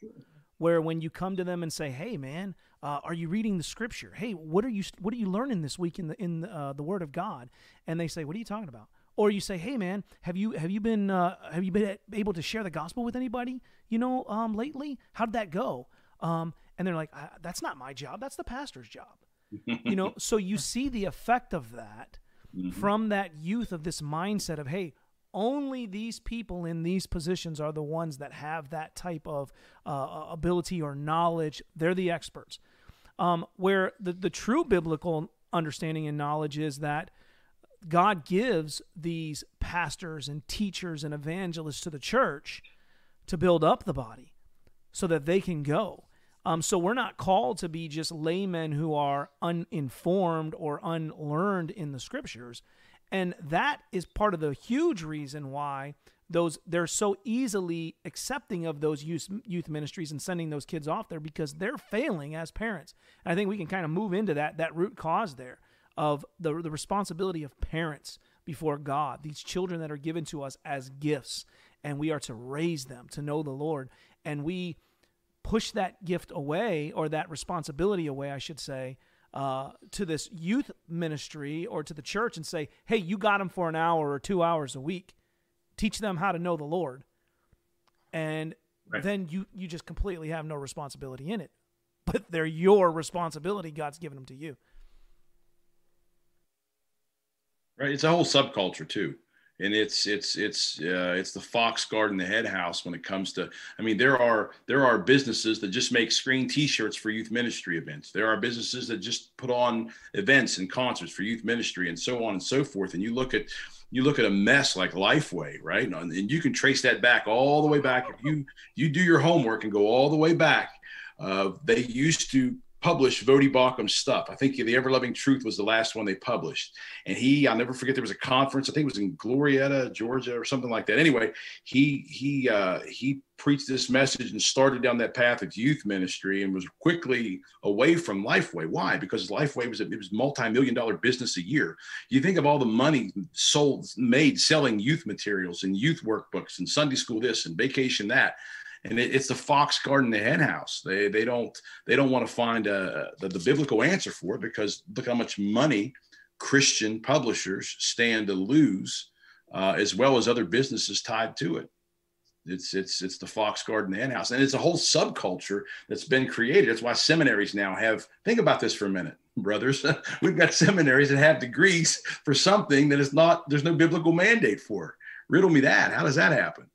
Where when you come to them and say, "Hey, man, uh, are you reading the Scripture? Hey, what are you what are you learning this week in the in the, uh, the Word of God?" And they say, "What are you talking about?" Or you say, "Hey, man, have you have you been uh, have you been able to share the gospel with anybody? You know, um, lately, how did that go?" Um, and they're like, "That's not my job. That's the pastor's job." you know, so you see the effect of that mm-hmm. from that youth of this mindset of, "Hey, only these people in these positions are the ones that have that type of uh, ability or knowledge. They're the experts. Um, where the, the true biblical understanding and knowledge is that God gives these pastors and teachers and evangelists to the church to build up the body so that they can go. Um, so we're not called to be just laymen who are uninformed or unlearned in the scriptures. And that is part of the huge reason why those they're so easily accepting of those youth youth ministries and sending those kids off there because they're failing as parents. And I think we can kind of move into that that root cause there of the the responsibility of parents before God. These children that are given to us as gifts and we are to raise them to know the Lord and we push that gift away or that responsibility away, I should say, uh, to this youth ministry or to the church and say, hey, you got them for an hour or two hours a week. Teach them how to know the Lord. And right. then you, you just completely have no responsibility in it. But they're your responsibility. God's given them to you. Right. It's a whole subculture, too and it's it's it's uh, it's the fox guarding the head house when it comes to i mean there are there are businesses that just make screen t-shirts for youth ministry events. There are businesses that just put on events and concerts for youth ministry and so on and so forth. And you look at you look at a mess like lifeway right? And you can trace that back all the way back. If you you do your homework and go all the way back uh, they used to published Voddie Baucham's stuff. I think The Ever Loving Truth was the last one they published. And he, I'll never forget, there was a conference. I think it was in Glorieta, Georgia, or something like that. Anyway, he he uh, he preached this message and started down that path of youth ministry and was quickly away from Lifeway. Why? Because Lifeway was a, it was multi-million dollar business a year. You think of all the money sold made selling youth materials and youth workbooks and Sunday school this and vacation that and it, it's the fox guarding the hen house. They they don't they don't want to find a, the, the biblical answer for it because look how much money Christian publishers stand to lose, uh, as well as other businesses tied to it. It's it's it's the fox garden hen house, and it's a whole subculture that's been created. That's why seminaries now have. Think about this for a minute. brothers. We've got seminaries that have degrees for something that is not, there's no biblical mandate for. Riddle me that. How does that happen?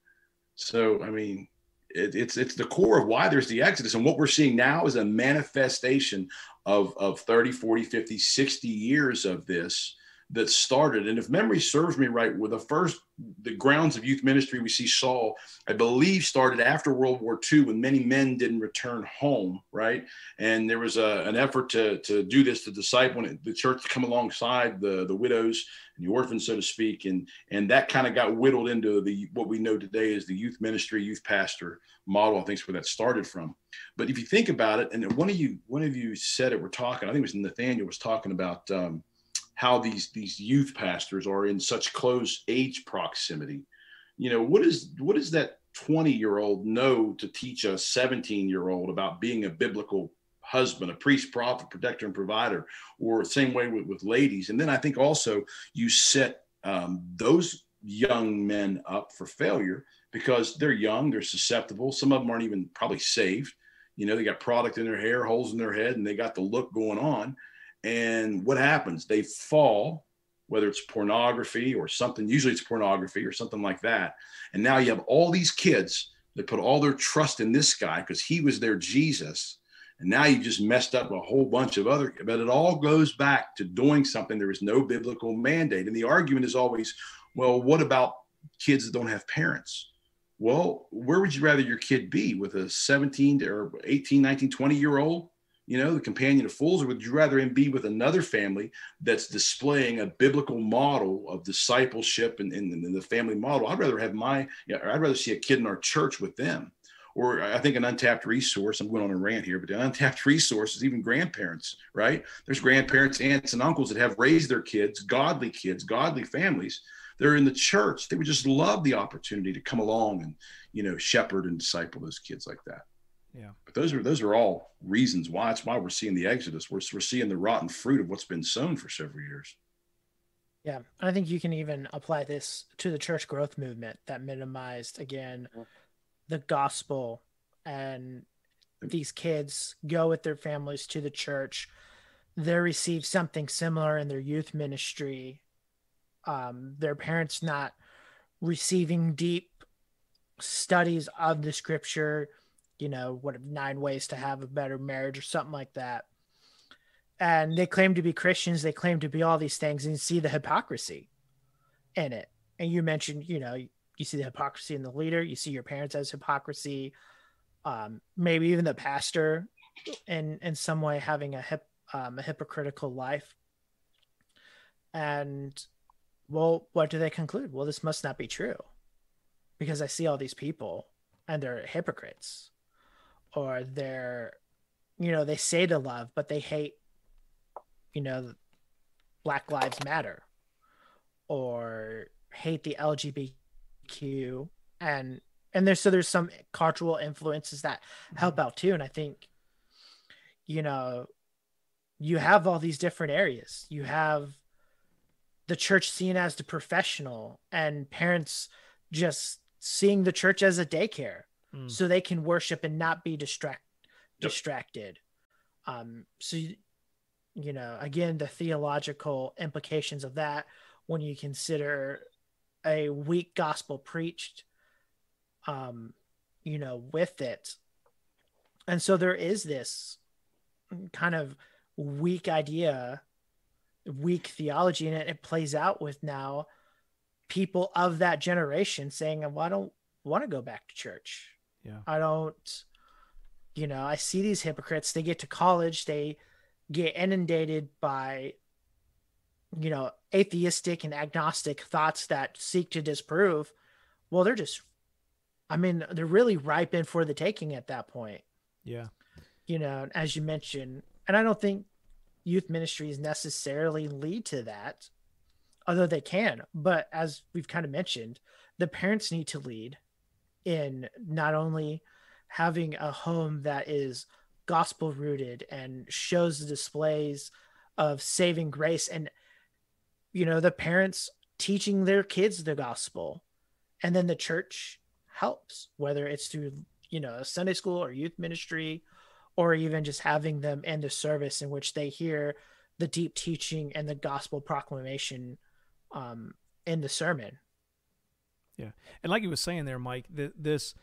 So, I mean, it, it's it's the core of why there's the exodus. And what we're seeing now is a manifestation of of 30 40 50 60 years of this that started. And if memory serves me right, with the first the grounds of youth ministry we see Saul, I believe, started after World War II when many men didn't return home, right? And there was a, an effort to, to do this to disciple the church to come alongside the, the widows and the orphans, so to speak. And and that kind of got whittled into the what we know today as the youth ministry, youth pastor model. I think is where that started from. But if you think about it, and one of you one of you said it, we're talking, I think it was Nathaniel was talking about um, how these these youth pastors are in such close age proximity. You know what is what does that 20 year old know to teach a 17 year old about being a biblical husband a priest prophet protector and provider or same way with, with ladies? And then i think also you set um, those young men up for failure because they're young they're susceptible. Some of them aren't even probably saved. You know they got product in their hair holes in their head and they got the look going on and what happens? They fall, whether it's pornography or something, usually it's pornography or something like that. And now you have all these kids that put all their trust in this guy because he was their Jesus. And now you just messed up a whole bunch of other, but it all goes back to doing something there is no biblical mandate. And the argument is always, well, what about kids that don't have parents? Well, where would you rather your kid be with a 17 or 18, 19, 20 year old you know, the companion of fools, or would you rather be with another family that's displaying a biblical model of discipleship and, and, and the family model? I'd rather have my, you know, I'd rather see a kid in our church with them. Or I think an untapped resource, I'm going on a rant here, but an untapped resource is even grandparents, right? There's grandparents, aunts, and uncles that have raised their kids, godly kids, godly families. They're in the church. They would just love the opportunity to come along and, you know, shepherd and disciple those kids like that. Yeah. But those are those are all reasons why it's why we're seeing the exodus. We're we're seeing the rotten fruit of what's been sown for several years. Yeah, I think you can even apply this to the church growth movement that minimized again the gospel and these kids go with their families to the church. They receive something similar in their youth ministry. Um, their parents not receiving deep studies of the scripture you know, what nine ways to have a better marriage or something like that. And they claim to be Christians, they claim to be all these things, and you see the hypocrisy in it. And you mentioned, you know, you see the hypocrisy in the leader, you see your parents as hypocrisy, um, maybe even the pastor in in some way having a hip um, a hypocritical life. And well, what do they conclude? Well, this must not be true because I see all these people and they're hypocrites or they're you know they say to love but they hate you know black lives matter or hate the lgbtq and and there's so there's some cultural influences that help mm-hmm. out too. And i think you know you have all these different areas. You have the church seen as the professional and parents just seeing the church as a daycare mm. so they can worship and not be distract yep. distracted. Um, so you know, again, the theological implications of that when you consider a weak gospel preached, um, you know, with it. And so there is this kind of weak idea, weak theology, and it, it plays out with now people of that generation saying, well, I don't want to go back to church. Yeah. I don't, you know, I see these hypocrites. They get to college, they get inundated by, you know, atheistic and agnostic thoughts that seek to disprove. Well, they're just, I mean, they're really ripe in for the taking at that point. Yeah. You know, as you mentioned, and I don't think youth ministries necessarily lead to that, although they can. But as we've kind of mentioned, the parents need to lead in not only having a home that is gospel rooted and shows the displays of saving grace and you know the parents teaching their kids the gospel and then the church helps whether it's through you know sunday school or youth ministry or even just having them in the service in which they hear the deep teaching and the gospel proclamation um, in the sermon. Yeah, and like you was saying there, Mike, th- this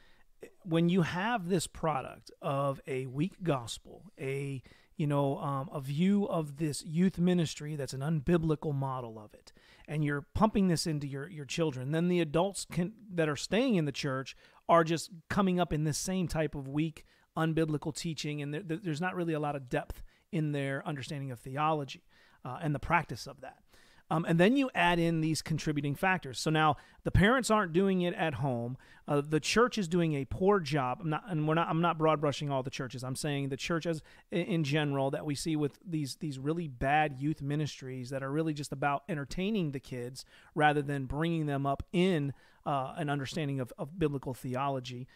when you have this product of a weak gospel, a you know um, a view of this youth ministry that's an unbiblical model of it, and you're pumping this into your your children, then the adults can that are staying in the church are just coming up in this same type of weak, unbiblical teaching, and there, there's not really a lot of depth in their understanding of theology uh, and the practice of that. Um, and then you add in these contributing factors. So now the parents aren't doing it at home. Uh, the church is doing a poor job. I'm not, and we're not. I'm not broad brushing all the churches. I'm saying the churches in general that we see with these these really bad youth ministries that are really just about entertaining the kids rather than bringing them up in uh, an understanding of, of biblical theology.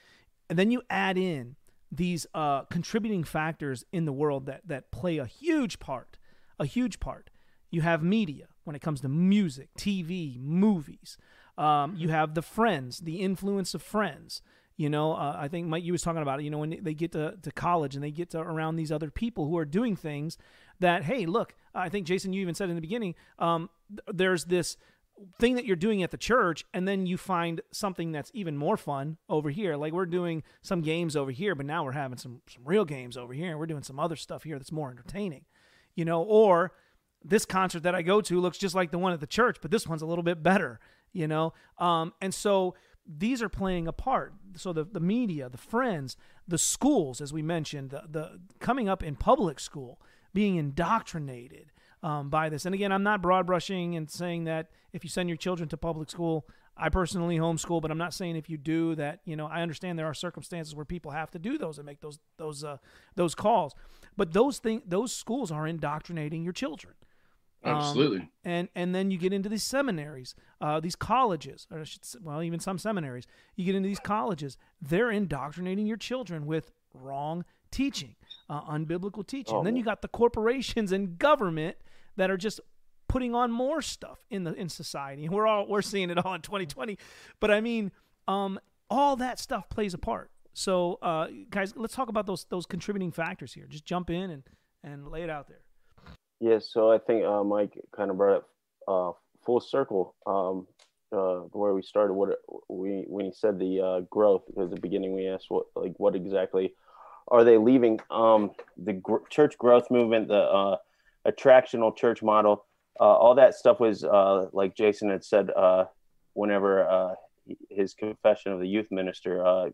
And then you add in these uh, contributing factors in the world that that play a huge part, a huge part. You have media when it comes to music, TV, movies. Um, you have the friends, the influence of friends. You know, uh, I think Mike, you was talking about it. You know, when they get to, to college and they get to around these other people who are doing things that, hey, look, I think Jason, you even said in the beginning, um, th- there's this thing that you're doing at the church and then you find something that's even more fun over here like we're doing some games over here but now we're having some some real games over here and we're doing some other stuff here that's more entertaining you know or this concert that I go to looks just like the one at the church, but this one's a little bit better, you know? Um, and so these are playing a part. So the, the media, the friends, the schools, as we mentioned, the, the coming up in public school, being indoctrinated um, by this. And again, I'm not broad brushing and saying that if you send your children to public school, I personally homeschool, but I'm not saying if you do that. You know, I understand there are circumstances where people have to do those and make those those uh, those calls, but those thing those schools are indoctrinating your children. Absolutely. Um, and and then you get into these seminaries, uh, these colleges, or say, well, even some seminaries. You get into these colleges, they're indoctrinating your children with wrong teaching, uh, unbiblical teaching. Oh. And then you got the corporations and government that are just putting on more stuff in the in society. And we're all we're seeing it all in 2020. But I mean, um, all that stuff plays a part. So, uh, guys, let's talk about those those contributing factors here. Just jump in and and lay it out there. Yeah, so I think uh, Mike kind of brought up uh, full circle um, uh, where we started. What we when he said the uh, growth, because at the beginning we asked what like what exactly are they leaving? Um, the gr- church growth movement, the uh, attractional church model, uh, all that stuff was like Jason had said. whenever his confession of the youth minister,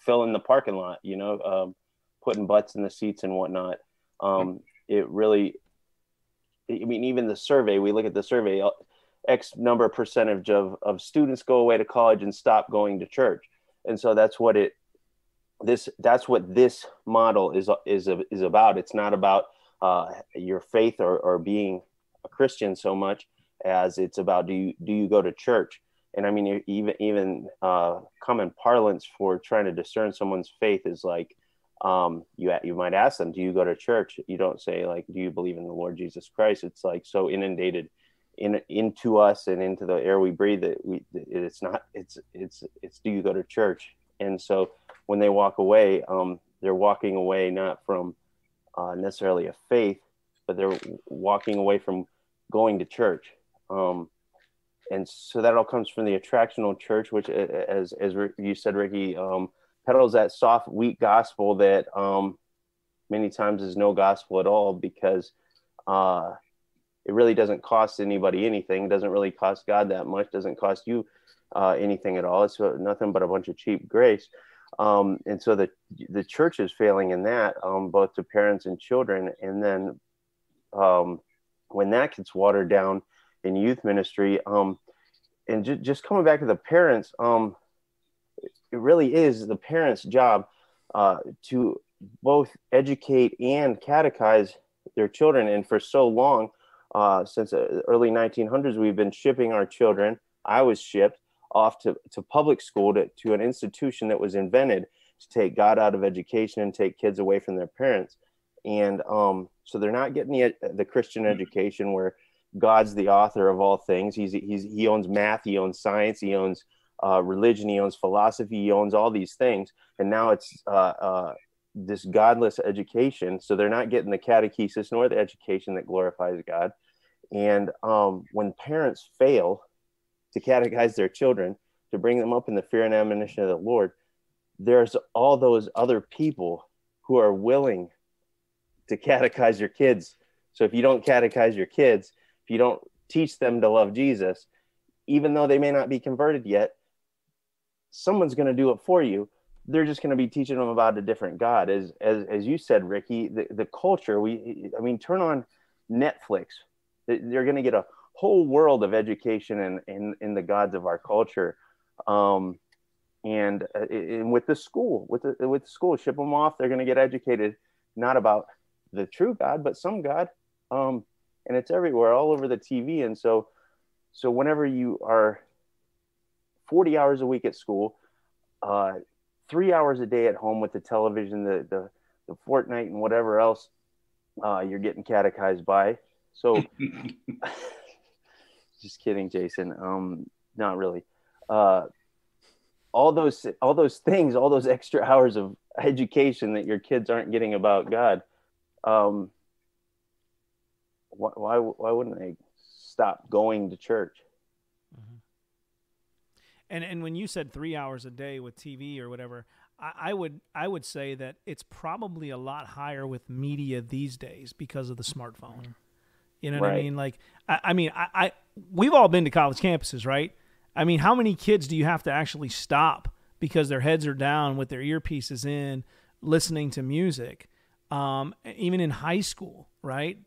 fill in the parking lot, you know, um, putting butts in the seats and whatnot. Um, it really I mean, even the survey, we look at the survey, uh, X number percentage of, of students go away to college and stop going to church. And so that's what it, this, that's what this model is, is, is about. It's not about uh, your faith or, or being a Christian so much as it's about, do you, do you go to church? And I mean, even, even uh, common parlance for trying to discern someone's faith is like, um, you you might ask them, "Do you go to church?" You don't say like, "Do you believe in the Lord Jesus Christ?" It's like so inundated in into us and into the air we breathe that we it's not it's it's it's do you go to church? And so when they walk away, um, they're walking away not from uh, necessarily a faith, but they're walking away from going to church. Um, and so that all comes from the attractional church, which, as as you said, Ricky, um, peddles that soft, weak gospel that um, many times is no gospel at all because uh, it really doesn't cost anybody anything. Doesn't really cost God that much. Doesn't cost you uh, anything at all. It's nothing but a bunch of cheap grace. Um, and so the the church is failing in that, um, both to parents and children. And then um, when that gets watered down in youth ministry, um, and ju- just coming back to the parents, um, it really is the parents' job uh, to both educate and catechize their children. And for so long, uh, since the early 1900s, we've been shipping our children. I was shipped off to, to public school to, to an institution that was invented to take God out of education and take kids away from their parents. And um, so they're not getting the, the Christian education where God's the author of all things. He's, he's, he owns math, he owns science, he owns uh, religion, he owns philosophy, he owns all these things. And now it's uh, uh, this godless education. So they're not getting the catechesis nor the education that glorifies God. And um, when parents fail to catechize their children, to bring them up in the fear and admonition of the Lord, there's all those other people who are willing to catechize your kids. So if you don't catechize your kids, if you don't teach them to love Jesus, even though they may not be converted yet, someone's going to do it for you. They're just going to be teaching them about a different God. As as as you said, Ricky, the, the culture. We, I mean, turn on Netflix. They're going to get a whole world of education in in, in the gods of our culture. Um, and, uh, and with the school, with the with the school, ship them off. They're going to get educated not about the true God, but some God. Um, and it's everywhere, all over the TV. And so, so whenever you are 40 hours a week at school, uh, three hours a day at home with the television, the the, the Fortnite and whatever else uh, you're getting catechized by. So, just kidding, Jason. Um, not really. Uh, all those all those things, all those extra hours of education that your kids aren't getting about God. Um, why, why, why wouldn't they stop going to church? And and when you said three hours a day with TV or whatever, I, I, would I would say that it's probably a lot higher with media these days because of the smartphone. Mm-hmm. You know what right. I mean? Like I, I mean I, I we've all been to college campuses, right? I mean, how many kids do you have to actually stop because their heads are down with their earpieces in, listening to music? Um, even in high school, right?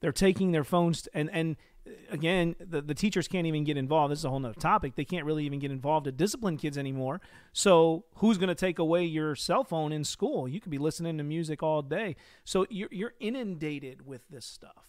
they're taking their phones and and again the, the teachers can't even get involved. This is a whole nother topic. They can't really even get involved to discipline kids anymore. So who's going to take away your cell phone in school? You could be listening to music all day. So you're, you're inundated with this stuff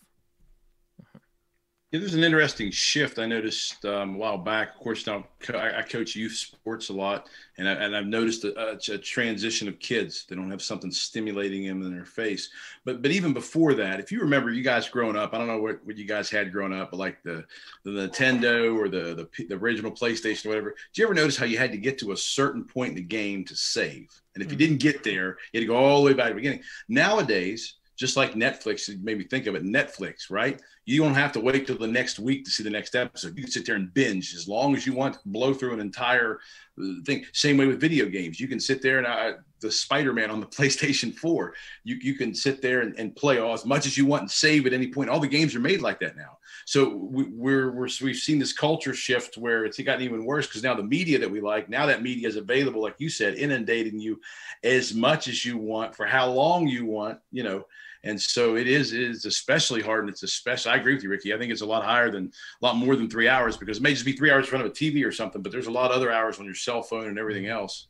yeah, there's an interesting shift I noticed um, a while back. Of course, now I, coach youth sports a lot, and, I, and I've noticed a, a, transition of kids. They don't have something stimulating them in their face. But but even before that, if you remember, you guys growing up, I don't know what, what you guys had growing up, but like the the Nintendo or the, the the original PlayStation or whatever. Did you ever notice how you had to get to a certain point in the game to save? And if you mm-hmm. didn't get there, you had to go all the way back to the beginning. Nowadays, just like Netflix, it made me think of it. Netflix, right? You don't have to wait till the next week to see the next episode. You can sit there and binge as long as you want, blow through an entire uh, thing. Same way with video games. You can sit there and uh, the Spider Man on the PlayStation 4, you, you can sit there and, and, play all as much as you want and save at any point. All the games are made like that now. So we, we're, we're we've seen this culture shift where it's gotten even worse because now the media that we like, now that media is available, like you said, inundating you as much as you want for how long you want, you know and so it is it is especially hard, and it's especially. I agree with you, Ricky. I think it's a lot higher than a lot more than three hours because it may just be three hours in front of a TV or something, but there's a lot of other hours on your cell phone and everything else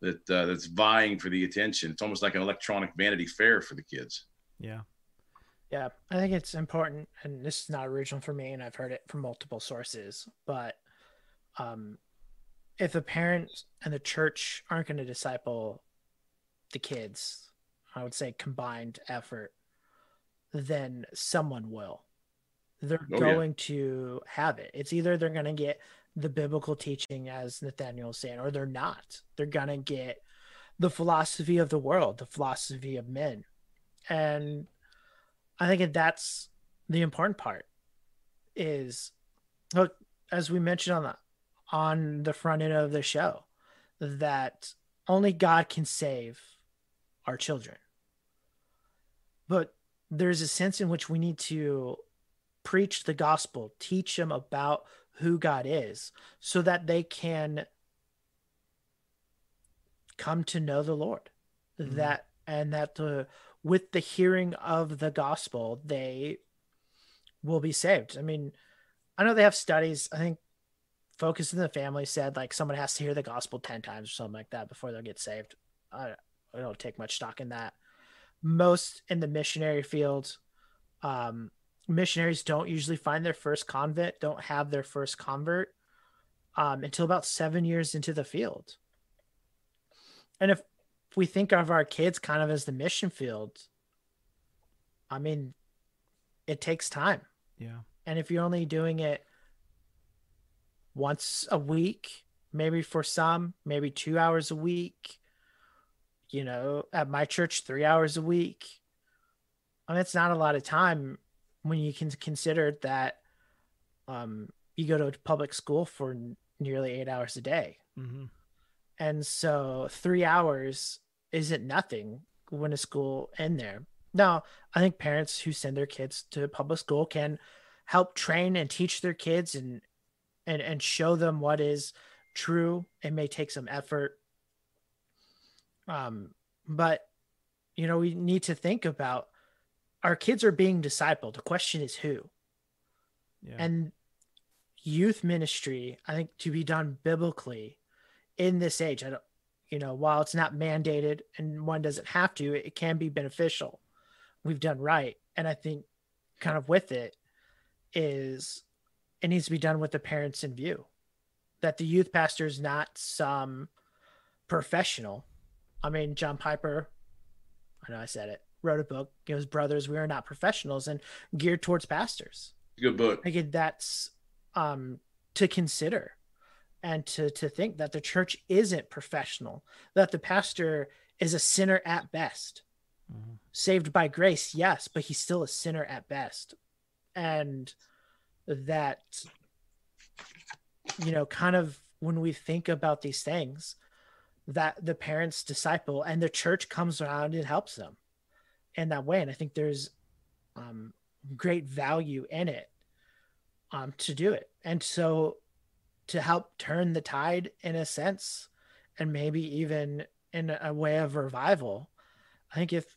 that uh, that's vying for the attention. It's almost like an electronic Vanity Fair for the kids. Yeah. Yeah, I think it's important, and this is not original for me, and I've heard it from multiple sources. But um, if the parents and the church aren't going to disciple the kids, I would say combined effort, then someone will. They're oh, going yeah. to have it. It's either they're going to get the biblical teaching, as Nathaniel was saying, or they're not. They're going to get the philosophy of the world, the philosophy of men. And I think that's the important part is look, as we mentioned on the on the front end of the show, that only God can save our children. But there's a sense in which we need to preach the gospel, teach them about who God is, so that they can come to know the Lord. Mm-hmm. That and that uh, with the hearing of the gospel, they will be saved. I mean, I know they have studies. I think Focus in the Family said like someone has to hear the gospel 10 times or something like that before they'll get saved. I, I don't take much stock in that most in the missionary field, um, missionaries don't usually find their first convert, don't have their first convert um, until about seven years into the field. And if we think of our kids kind of as the mission field, I mean, it takes time. Yeah. And if you're only doing it once a week, maybe for some, maybe two hours a week, you know, at my church, three hours a week. I mean, it's not a lot of time when you can consider that um, you go to public school for nearly eight hours a day. Mm-hmm. And so three hours isn't nothing when a school in there. Now, I think parents who send their kids to public school can help train and teach their kids and and and show them what is true. It may take some effort. Um, but you know, we need to think about our kids are being discipled. The question is who. Yeah. And youth ministry, I think, to be done biblically in this age, I don't, you know, while it's not mandated and one doesn't have to, it can be beneficial. We've done right. And I think kind of with it is it needs to be done with the parents in view that the youth pastor is not some professional. I mean, John Piper, I know I said it, wrote a book, it was Brothers, We Are Not Professionals, and geared towards pastors. Good book. I get that's um, to consider and to, to think that the church isn't professional, that the pastor is a sinner at best. Mm-hmm. Saved by grace, yes, but he's still a sinner at best. And that, you know, kind of when we think about these things, that the parents disciple and the church comes around and helps them in that way. And I think there's um, great value in it um, to do it. And so to help turn the tide in a sense, and maybe even in a way of revival, I think if,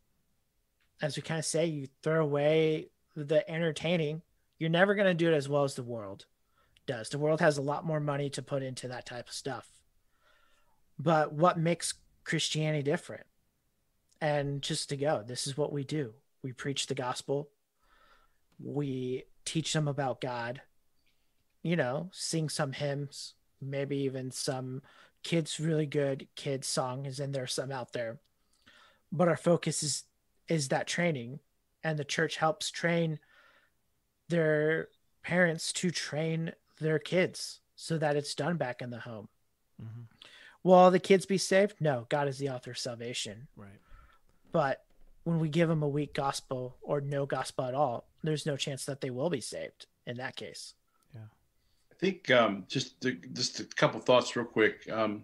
as we kind of say, you throw away the entertaining, you're never going to do it as well as the world does. The world has a lot more money to put into that type of stuff. But what makes Christianity different? And just to go, this is what we do. We preach the gospel. We teach them about God, you know, sing some hymns, maybe even some kids really good kids song is in there some out there. But our focus is is that training and the church helps train their parents to train their kids so that it's done back in the home. Mm-hmm. Will all the kids be saved? No, God is the author of salvation. Right. But when we give them a weak gospel or no gospel at all, there's no chance that they will be saved in that case. Yeah. I think um, just to, just a couple thoughts real quick. Um,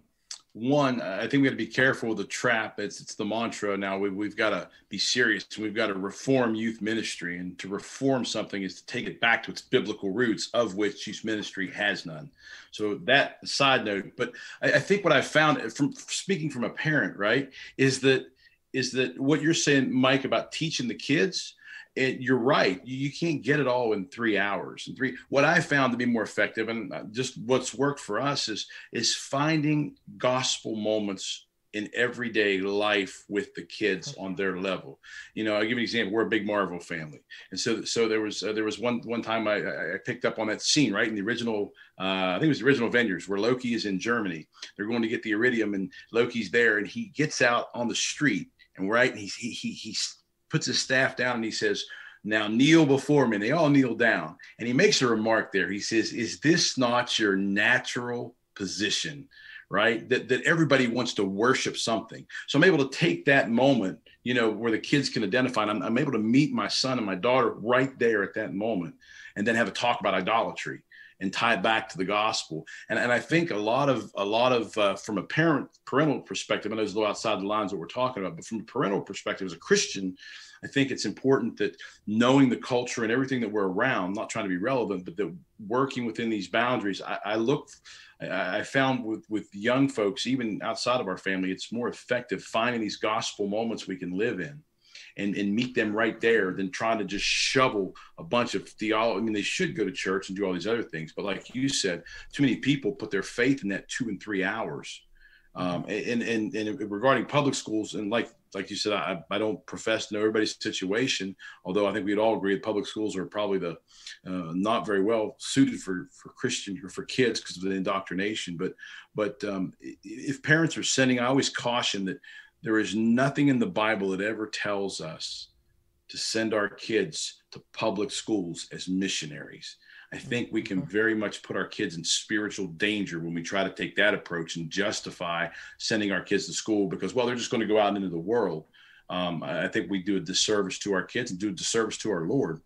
one, I think we got to be careful with the trap. It's it's the mantra now. We, we've got to be serious. We've got to reform youth ministry, and to reform something is to take it back to its biblical roots, of which youth ministry has none. So that side note. But I, I think what I found uh, from speaking from a parent, right, is that is that what you're saying, Mike, about teaching the kids it, you're right. You, you, can't get it all in three hours. And three, what I found to be more effective, and uh, just what's worked for us is is finding gospel moments in everyday life with the kids on their level. You know, I'll give you an example. We're a big Marvel family, and so so there was uh, there was one one time I, I picked up on that scene right in the original. Uh, I think it was the original Avengers where Loki is in Germany. They're going to get the Iridium, and Loki's there, and he gets out on the street, and right, and he's he he he's puts his staff down and he says, Now kneel before me. And they all kneel down. And he makes a remark there. He says, Is this not your natural position? Right? That, that everybody wants to worship something. So I'm able to take that moment, you know, where the kids can identify. And I'm, I'm able to meet my son and my daughter right there at that moment and then have a talk about idolatry and tie it back to the gospel. And, and I think a lot of a lot of uh, from a parent parental perspective, I know it's a little outside the lines that we're talking about, but from a parental perspective, as a Christian, I think it's important that knowing the culture and everything that we're around, not trying to be relevant, but that working within these boundaries, I, I look. I found with with young folks, even outside of our family, it's more effective finding these gospel moments we can live in and, and meet them right there than trying to just shovel a bunch of theology. I mean, they should go to church and do all these other things, but like you said, too many people put their faith in that two and three hours. Um, and, and, and regarding public schools, and like like you said, I, I don't profess to know everybody's situation, although I think we'd all agree that public schools are probably the uh, not very well suited for for Christian or for kids because of the indoctrination. But but um, if parents are sending, I always caution that there is nothing in the Bible that ever tells us to send our kids to public schools as missionaries. I think we can mm-hmm. very much put our kids in spiritual danger when we try to take that approach and justify sending our kids to school because, well, they're just going to go out into the world. Um, I think we do a disservice to our kids and do a disservice to our Lord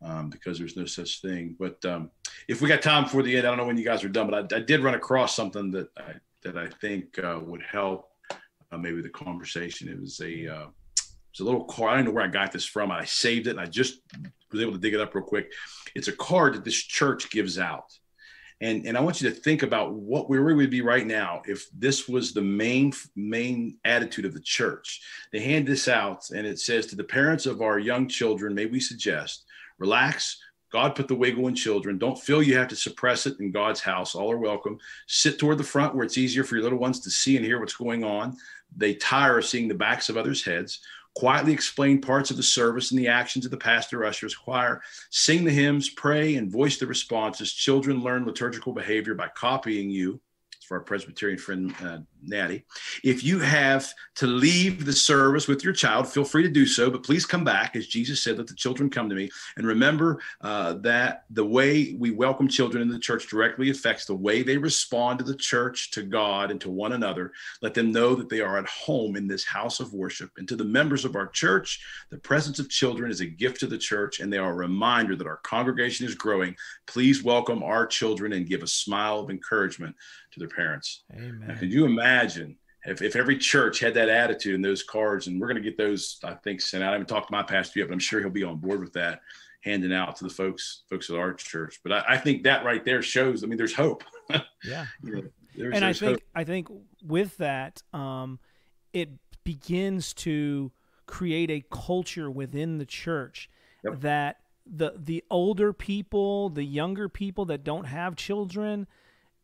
um, because there's no such thing. But um, if we got time before the end, I don't know when you guys are done, but I, I did run across something that I, that I think uh, would help maybe the conversation. It was a uh, it's a little card. I don't know where I got this from. I saved it and I just was able to dig it up real quick. It's a card that this church gives out. And, and I want you to think about what where we would be right now if this was the main main attitude of the church. They hand this out and it says to the parents of our young children, may we suggest, relax, God put the wiggle in children. Don't feel you have to suppress it in God's house. All are welcome. Sit toward the front where it's easier for your little ones to see and hear what's going on. They tire of seeing the backs of others' heads quietly explain parts of the service and the actions of the pastor, ushers, choir, sing the hymns, pray, and voice the responses. Children learn liturgical behavior by copying you for our Presbyterian friend uh, Natty. If you have to leave the service with your child, feel free to do so, but please come back. As Jesus said, let the children come to me. And remember uh, that the way we welcome children in the church directly affects the way they respond to the church, to God, and to one another. Let them know that they are at home in this house of worship. And to the members of our church, the presence of children is a gift to the church, and they are a reminder that our congregation is growing. Please welcome our children and give a smile of encouragement to their parents. Amen. Now, could you imagine if, if every church had that attitude and those cards, and we're going to get those, I think, sent out. I haven't talked to my pastor yet, but I'm sure he'll be on board with that, handing out to the folks, folks at our church. But I, I think that right there shows. I mean, there's hope. yeah. you know, there's, and there's I think hope. I think with that, um, it begins to create a culture within the church yep. that the the older people, the younger people that don't have children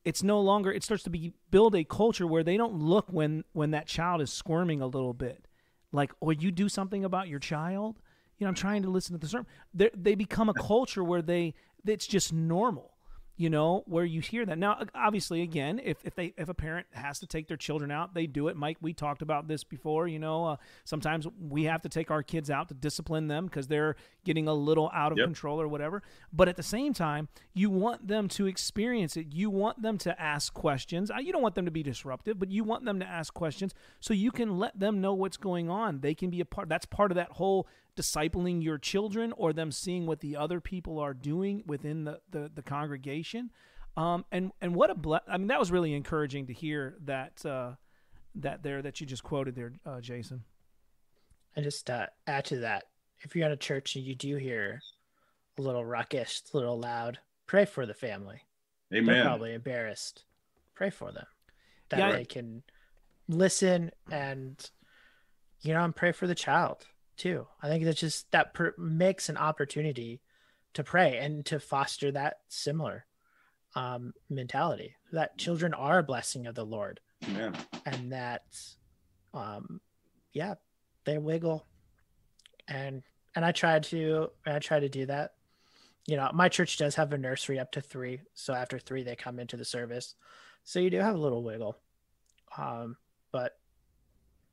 it's no longer it starts to be build a culture where they don't look when when that child is squirming a little bit. Like or you do something about your child? You know i'm trying to listen to the sermon. They they become a culture where they it's just normal you know, where you hear that. Now, obviously, again, if, if they if a parent has to take their children out, they do it. Mike, we talked about this before. You know, uh, sometimes we have to take our kids out to discipline them because they're getting a little out of yep. control or whatever. But at the same time, you want them to experience it. You want them to ask questions. You don't want them to be disruptive, but you want them to ask questions so you can let them know what's going on. They can be a part. That's part of that whole discipling your children or them seeing what the other people are doing within the, the, the congregation. Um, and, and what a, ble- I mean, that was really encouraging to hear that, uh, that there, that you just quoted there, uh, Jason. And just uh, add to that, if you're at a church and you do hear a little ruckus, a little loud, pray for the family. Amen. They're probably embarrassed. Pray for them that yeah. they can listen and, you know, and pray for the child too. I think that's just that per- makes an opportunity to pray and to foster that similar um, mentality that children are a blessing of the Lord. Yeah. And that, um, yeah, they wiggle, and and I try to I try to do that. You know, my church does have a nursery up to three, so after three they come into the service, so you do have a little wiggle. Um, but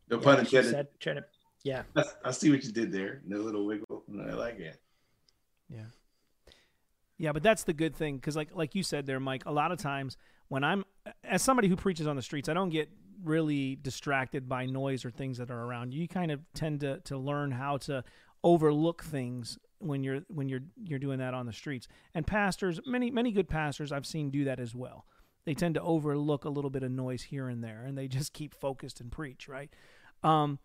no pun intended. Said, trying to yeah. I, see what you did there. No little wiggle. I like it. Yeah. Yeah, but that's the good thing because, like, like you said there, Mike. A lot of times when I'm, as somebody who preaches on the streets, I don't get really distracted by noise or things that are around you. You kind of tend to to learn how to overlook things when you're when you're you're doing that on the streets. And pastors, many many good pastors I've seen do that as well. They tend to overlook a little bit of noise here and there, and they just keep focused and preach, right? Um,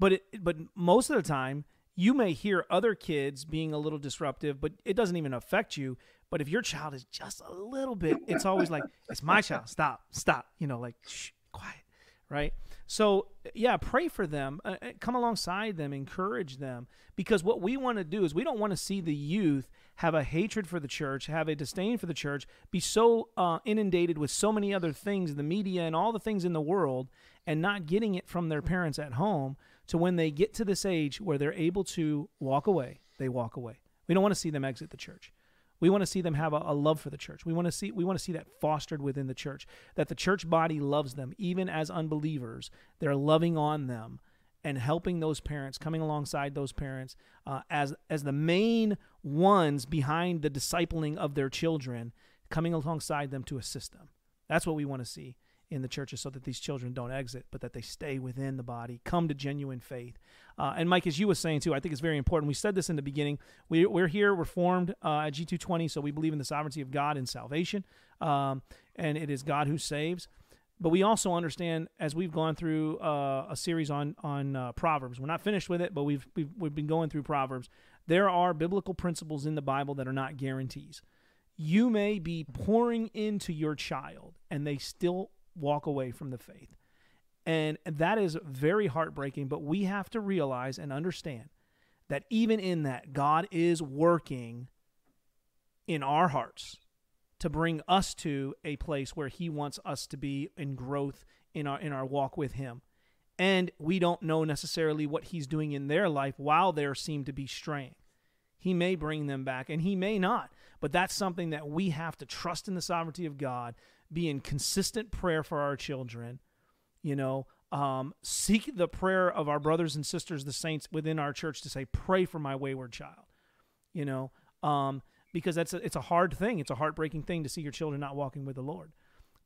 but it, but most of the time, you may hear other kids being a little disruptive, but it doesn't even affect you. But if your child is just a little bit, it's always like, it's my child. Stop, stop. You know, like, shh, quiet, right? So, yeah, pray for them. Uh, uh come alongside them, encourage them. Because what we want to do is we don't want to see the youth have a hatred for the church, have a disdain for the church, be so uh, inundated with so many other things, the media and all the things in the world, and not getting it from their parents at home to when they get to this age where they're able to walk away, they walk away. We don't want to see them exit the church. We want to see them have a, a, love for the church. We want to see we want to see that fostered within the church. That the church body loves them, even as unbelievers. They're loving on them, and helping those parents, coming alongside those parents uh, as as the main ones behind the discipling of their children, coming alongside them to assist them. That's what we want to see in the churches, so that these children don't exit, but that they stay within the body, come to genuine faith. Uh, and Mike, as you were saying too, I think it's very important. We said this in the beginning. We, we're here, we're formed uh, at G220, so we believe in the sovereignty of God in salvation, um, and it is God who saves. But we also understand, as we've gone through uh, a series on on uh, Proverbs, we're not finished with it, but we've, we've we've been going through Proverbs. There are biblical principles in the Bible that are not guarantees. You may be pouring into your child, and they still walk away from the faith, and that is very heartbreaking. But we have to realize and understand that even in that, God is working in our hearts to bring us to a place where he wants us to be in growth in our in our walk with him. And we don't know necessarily what he's doing in their life while there seem to be straying. He may bring them back and he may not. But that's something that we have to trust in the sovereignty of God, be in consistent prayer for our children, you know, um, seek the prayer of our brothers and sisters, the saints within our church, to say, "Pray for my wayward child," you know, um, because that's a, it's a hard thing. It's a heartbreaking thing to see your children not walking with the Lord.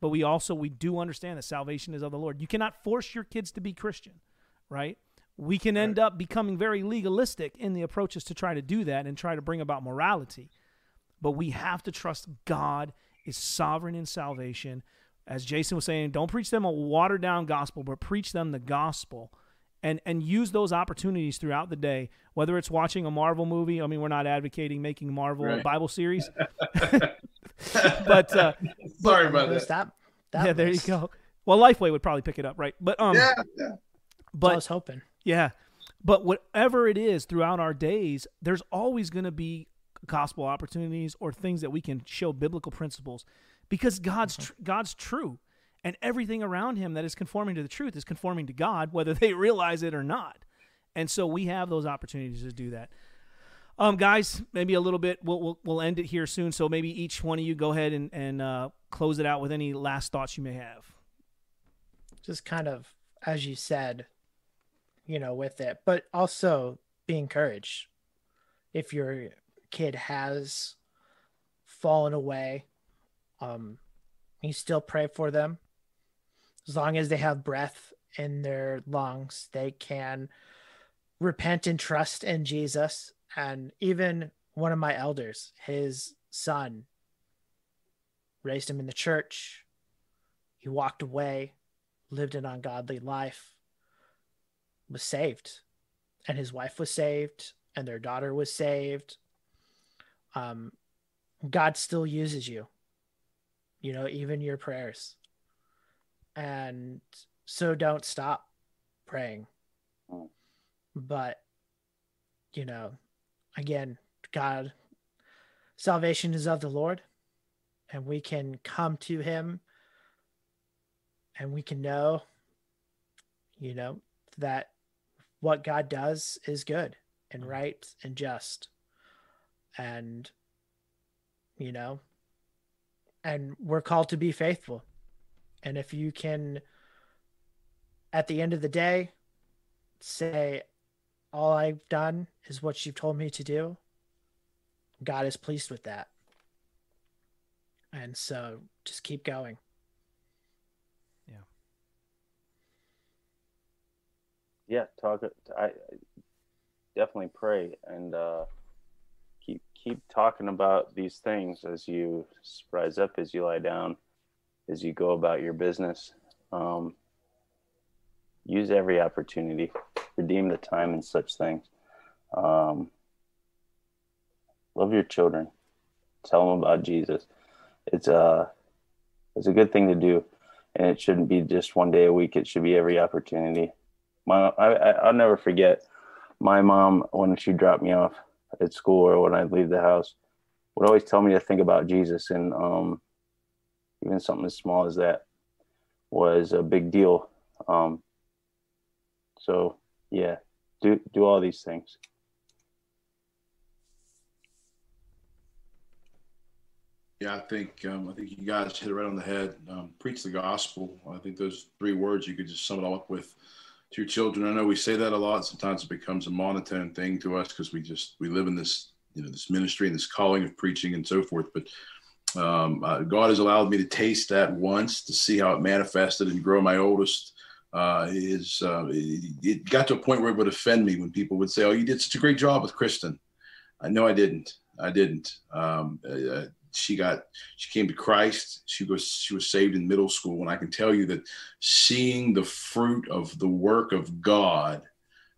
But we also we do understand that salvation is of the Lord. You cannot force your kids to be Christian, right? We can end right. up becoming very legalistic in the approaches to try to do that and try to bring about morality. But we have to trust God is sovereign in salvation. As Jason was saying, don't preach them a watered down gospel, but preach them the gospel and and use those opportunities throughout the day whether it's watching a marvel movie i mean we're not advocating making marvel right. a bible series but uh sorry about that. that, that yeah there you go well lifeway would probably pick it up right but um yeah, yeah. but I was hoping yeah but whatever it is throughout our days there's always going to be gospel opportunities or things that we can show biblical principles because god's mm-hmm. tr- god's true and everything around him that is conforming to the truth is conforming to God, whether they realize it or not. And so we have those opportunities to do that. Um, guys, maybe a little bit. We'll, we'll, we'll end it here soon. So maybe each one of you go ahead and and uh, close it out with any last thoughts you may have. Just kind of as you said, you know, with it, but also be encouraged. If your kid has fallen away, um, you still pray for them as long as they have breath in their lungs, they can repent and trust in Jesus. And even one of my elders, his son, raised him in the church. He walked away, lived an ungodly life, was saved, and his wife was saved, and their daughter was saved. Um, God still uses you, you know, even your prayers and so don't stop praying mm. but you know again god salvation is of the lord and we can come to him and we can know you know that what god does is good and mm. right and just and you know and we're called to be faithful and if you can, at the end of the day, say, all I've done is what you've told me to do, God is pleased with that. And so just keep going. Yeah. Yeah, talk I definitely pray and uh keep talking about these things as you rise up as you lie down as you go about your business. Um, use every opportunity, redeem the time and such things. Um, love your children. Tell them about Jesus. It's a uh, it's a good thing to do, and it shouldn't be just one day a week. It should be every opportunity. My I, I'll never forget my mom when she dropped me off at school or when I leave the house would always tell me to think about Jesus and um, even something as small as that was a big deal. Um, so yeah, do do all these things. Yeah, I think um, I think you guys hit it right on the head. Um, preach the gospel. I think those three words you could just sum it all up with. To children. I know we say that a lot. Sometimes it becomes a monotone thing to us because we just we live in this you know this ministry and this calling of preaching and so forth. But um, uh, God has allowed me to taste that once to see how it manifested and grow my oldest. Uh, is uh, it, it, got to a point where it would offend me when people would say, "Oh, you did such a great job with Kristen." I know I didn't. I didn't. Um, uh, she got she came to Christ. She was she was saved in middle school, and I can tell you that seeing the fruit of the work of God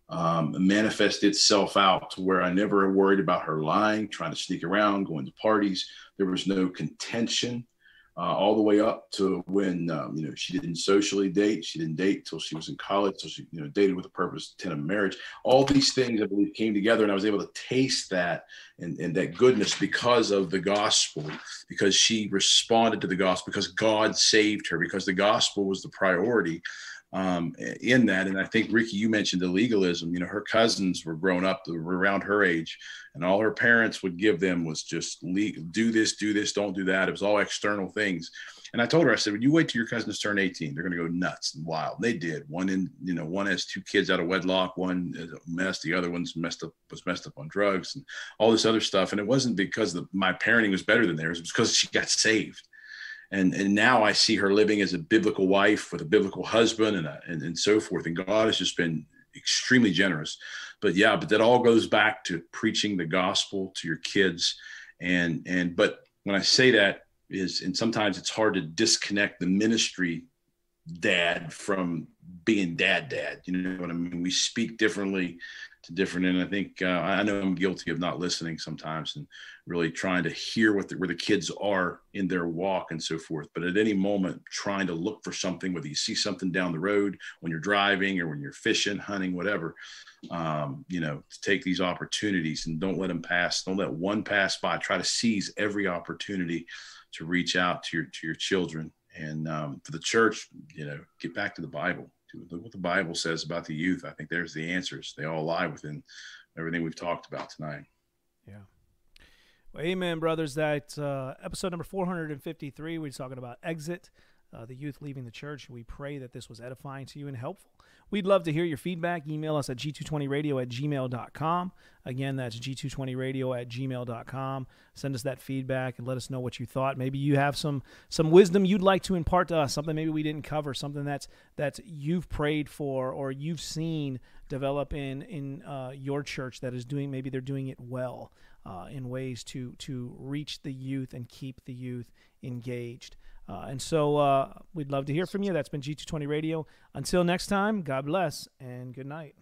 um, manifest itself out to where I never worried about her lying, trying to sneak around, going to parties. There was no contention uh, all the way up to when um, you know she didn't socially date. She didn't date till she was in college. So she you know dated with a purpose, intent of marriage. All these things I believe came together, and I was able to taste that and, and that goodness because of the gospel, because she responded to the gospel, because God saved her, because the gospel was the priority um, in that. And I think Ricky, you mentioned the legalism. You know, her cousins were grown up were around her age, and all her parents would give them was just do this, do this, don't do that. It was all external things. And I told her, I said, when you wait till your cousins turn 18, they're going to go nuts and wild. They did. One in, you know, one has two kids out of wedlock. One is a mess. The other one's messed up, was messed up on drugs and all this other stuff. And it wasn't because the, my parenting was better than theirs. It was because she got saved and and now I see her living as a biblical wife with a biblical husband and a, and, and so forth. And God has just been extremely generous. But yeah, but that all goes back to preaching the gospel to your kids, and and but when I say that is, and sometimes it's hard to disconnect the ministry dad from being dad dad. You know what I mean? We speak differently to different. And I think uh, I know I'm guilty of not listening sometimes and really trying to hear what the, where the kids are in their walk and so forth. But at any moment, trying to look for something, whether you see something down the road when you're driving or when you're fishing, hunting, whatever, um, you know, to take these opportunities and don't let them pass. Don't let one pass by. Try to seize every opportunity to reach out to your to your children. And um, for the church, you know, get back to the Bible look what the Bible says about the youth. I think there's the answers. They all lie within everything we've talked about tonight. Yeah. Well, amen, brothers. That uh, episode number 453, we're talking about exit, uh, the youth leaving the church. We pray that this was edifying to you and helpful. We'd love to hear your feedback. Email us at g220radio at gmail.com. Again, that's g220radio at gmail.com. Send us that feedback and let us know what you thought. Maybe you have some some wisdom you'd like to impart to us, something maybe we didn't cover, something that's that's you've prayed for or you've seen develop in in uh, your church that is doing maybe they're doing it well uh, in ways to to reach the youth and keep the youth engaged. Uh, and so uh, we'd love to hear from you. That's been G220 Radio. Until next time, God bless and good night.